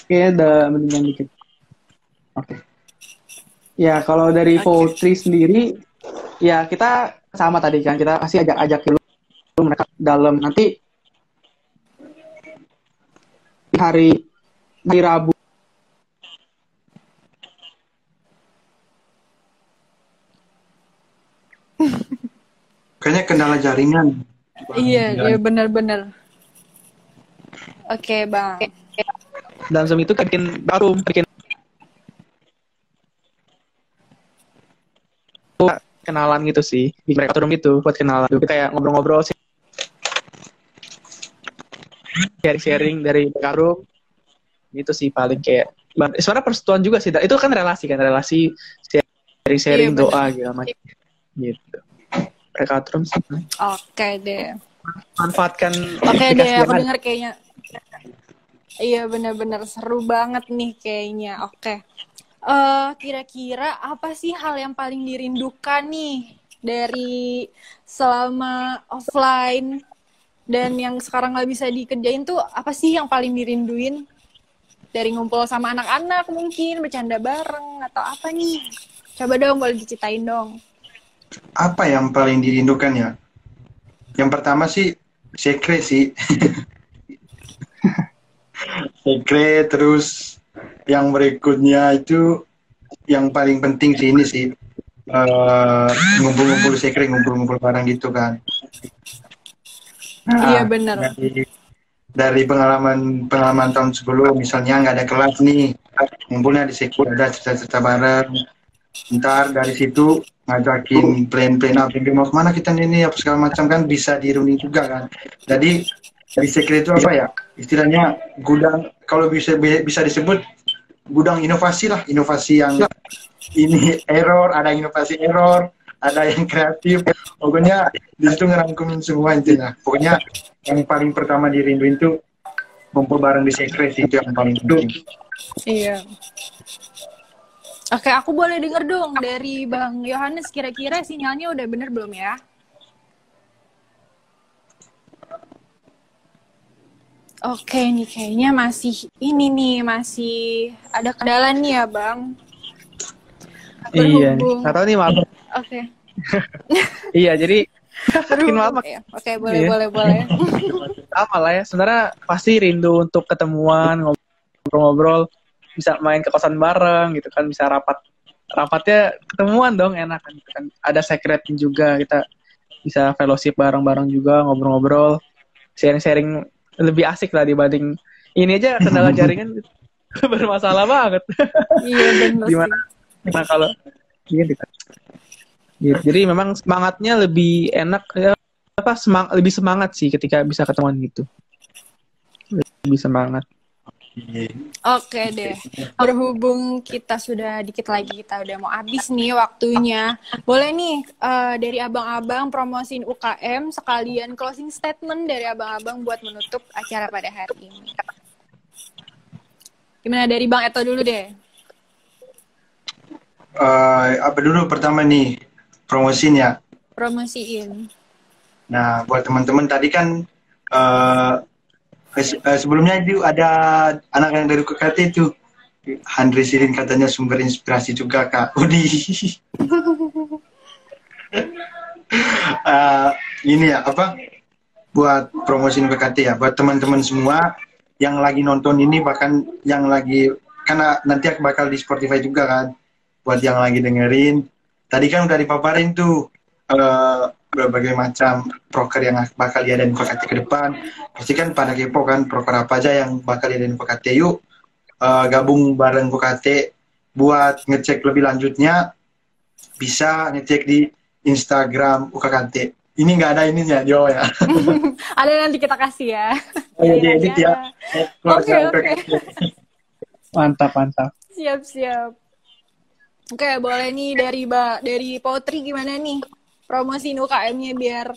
Kayaknya udah mendingan dikit. Oke. okay. Ya, kalau dari okay. poultry sendiri, ya kita sama tadi kan, kita kasih ajak-ajak dulu mereka dalam nanti hari hari Rabu Kayaknya kendala jaringan. Iya, iya benar-benar. Oke, okay, Bang. Dan Zoom itu bikin baru bikin kenalan gitu sih. Di mereka turun gitu buat kenalan. Jadi kayak ngobrol-ngobrol sih. Sharing-sharing dari Karum itu sih paling kayak. Sebenarnya persetujuan juga sih. Itu kan relasi kan relasi sharing-sharing iya, doa gitu macam gitu. Mereka turun sih. Oke okay, deh. Manfaatkan oke okay, deh aku dengar kayaknya. Iya benar-benar seru banget nih kayaknya. Oke. okay uh, kira-kira apa sih hal yang paling dirindukan nih dari selama offline dan yang sekarang nggak bisa dikerjain tuh apa sih yang paling dirinduin? Dari ngumpul sama anak-anak mungkin bercanda bareng atau apa nih? Coba dong boleh diceritain dong. Apa yang paling dirindukan ya? Yang pertama sih sekre sih. <laughs> Sekre terus yang berikutnya itu yang paling penting sih ini sih uh, ngumpul-ngumpul sekre ngumpul-ngumpul barang gitu kan. Nah, iya benar. dari, dari pengalaman pengalaman tahun sebelum misalnya nggak ada kelas nih ngumpulnya di sekre ada cerita-cerita bareng. Ntar dari situ ngajakin plan-plan apa mau ke mana kita ini apa segala macam kan bisa dirunding juga kan. Jadi dari sekre itu apa ya? Istilahnya gudang kalau bisa bisa disebut gudang inovasi lah, inovasi yang ini error, ada inovasi error, ada yang kreatif. Pokoknya di situ ngerangkumin semua intinya. Pokoknya yang paling pertama dirinduin tuh ngumpul bareng di sekret itu yang paling penting. Iya. Oke, aku boleh denger dong dari Bang Yohanes kira-kira sinyalnya udah bener belum ya? Oke nih kayaknya masih ini nih masih ada kendala nih ya bang. Iya. Atau nih maaf. Oke. <laughs> iya jadi <laughs> Makin maaf. Oke boleh iya. boleh boleh. <laughs> Sama lah ya. Sebenarnya pasti rindu untuk ketemuan ngobrol-ngobrol bisa main ke kosan bareng gitu kan bisa rapat rapatnya ketemuan dong enak kan, gitu kan. ada secretnya juga kita bisa fellowship bareng-bareng juga ngobrol-ngobrol sharing-sharing lebih asik lah dibanding ini aja kendala <laughs> jaringan <laughs> bermasalah banget. Iya benar. Gimana? Nah kalau iya gitu. gitu. Jadi memang semangatnya lebih enak ya apa semang lebih semangat sih ketika bisa ketemuan gitu. Lebih semangat. Oke deh. Berhubung kita sudah dikit lagi kita udah mau habis nih waktunya. Boleh nih uh, dari abang-abang promosiin UKM sekalian closing statement dari abang-abang buat menutup acara pada hari ini. Gimana dari Bang Eto dulu deh? Uh, apa dulu pertama nih promosiin ya? Promosiin. Nah, buat teman-teman tadi kan uh, uh, sebelumnya itu ada anak yang dari KKT itu Andre Sirin katanya sumber inspirasi juga kak. <laughs> Udi. Uh, ini ya apa? Buat promosiin KKT ya buat teman-teman semua yang lagi nonton ini bahkan yang lagi karena nanti bakal di Spotify juga kan buat yang lagi dengerin. Tadi kan udah dipaparin tuh uh, berbagai macam proker yang bakal diadain PKT ke depan. Pasti kan pada kepo kan proker apa aja yang bakal diadain PKT. Yuk uh, gabung bareng PKT buat ngecek lebih lanjutnya bisa ngecek di Instagram UKKT. Ini nggak ada ininya, Jo ya. <laughs> ada nanti kita kasih ya. Oh iya, edit ya. <laughs> Oke, oke. Mantap, mantap. Siap, siap. Oke, boleh nih dari ba dari Potri gimana nih promosi UKM-nya biar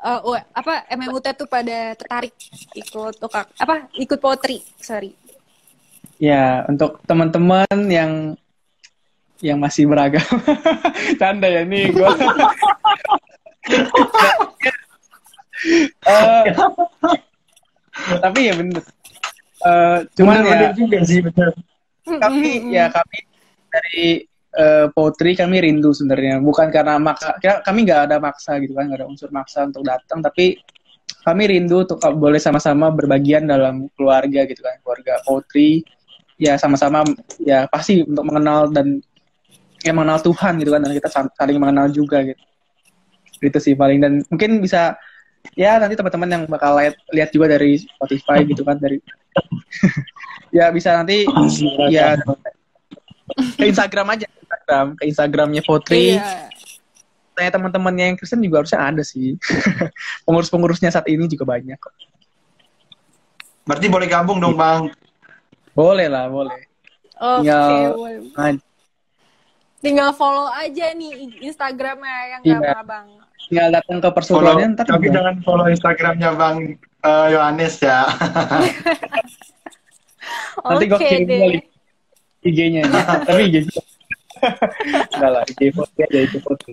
uh, uh, apa MMUT tuh pada tertarik ikut UKM apa ikut Potri, sorry. Ya, untuk teman-teman yang yang masih beragam. <laughs> Canda ya nih gue. <laughs> uh, tapi ya bener. Uh, cuman bener, ya juga sih bener. Kami ya kami dari uh, Potri kami rindu sebenarnya. Bukan karena maksa kami nggak ada maksa gitu kan nggak ada unsur maksa untuk datang tapi kami rindu untuk boleh sama-sama berbagian dalam keluarga gitu kan keluarga Potri. Ya sama-sama ya pasti untuk mengenal dan ya mengenal Tuhan gitu kan dan kita saling mengenal juga gitu. Itu sih paling dan mungkin bisa ya nanti teman-teman yang bakal lihat lihat juga dari Spotify gitu kan dari <laughs> ya bisa nanti ya Instagram aja Instagram ke Instagramnya Potri iya. tanya teman-temannya yang Kristen juga harusnya ada sih <laughs> pengurus-pengurusnya saat ini juga banyak kok berarti boleh gabung dong bang boleh lah boleh Oke, okay, boleh. Tinggal follow aja nih Instagramnya yang iya. gak bang tinggal datang ke persetujuannya ntar tapi juga. jangan follow Instagramnya Bang uh, Yohanes ya. <laughs> nanti gue kirim deh. IG-nya tapi <laughs> IG lah aja itu foto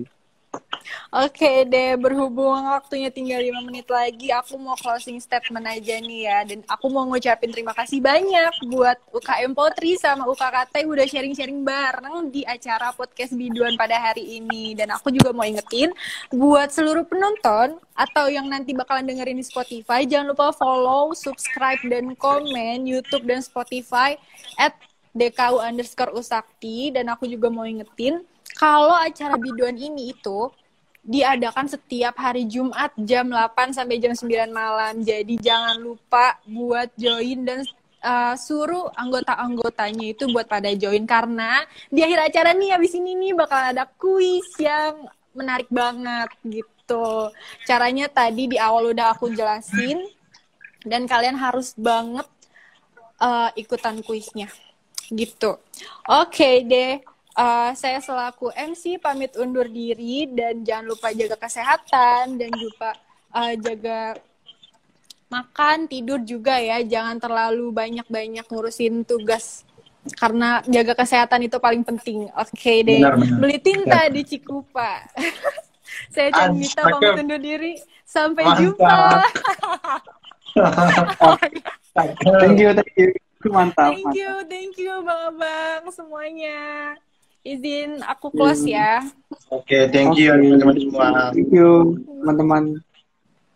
Oke deh, berhubung waktunya tinggal 5 menit lagi, aku mau closing statement aja nih ya. Dan aku mau ngucapin terima kasih banyak buat UKM Potri sama UKKT udah sharing-sharing bareng di acara podcast biduan pada hari ini. Dan aku juga mau ingetin buat seluruh penonton atau yang nanti bakalan dengerin di Spotify, jangan lupa follow, subscribe, dan komen YouTube dan Spotify at DKU underscore Usakti. Dan aku juga mau ingetin, kalau acara biduan ini itu diadakan setiap hari Jumat jam 8 sampai jam 9 malam. Jadi jangan lupa buat join dan uh, suruh anggota-anggotanya itu buat pada join karena di akhir acara nih habis ini nih bakal ada kuis yang menarik banget gitu. Caranya tadi di awal udah aku jelasin dan kalian harus banget uh, ikutan kuisnya gitu. Oke okay deh. Uh, saya selaku MC pamit undur diri dan jangan lupa jaga kesehatan dan juga uh, jaga makan, tidur juga ya. Jangan terlalu banyak-banyak ngurusin tugas karena jaga kesehatan itu paling penting. Oke okay deh. Benar, benar. Beli tinta ya. di Cikupa. <laughs> saya Canita pamit undur diri. Sampai Mantap. jumpa. <laughs> <laughs> thank you, thank you. Mantap. Thank you, thank you Bang Abang semuanya izin aku close ya. Oke, okay, thank you teman-teman semua. Thank you teman-teman.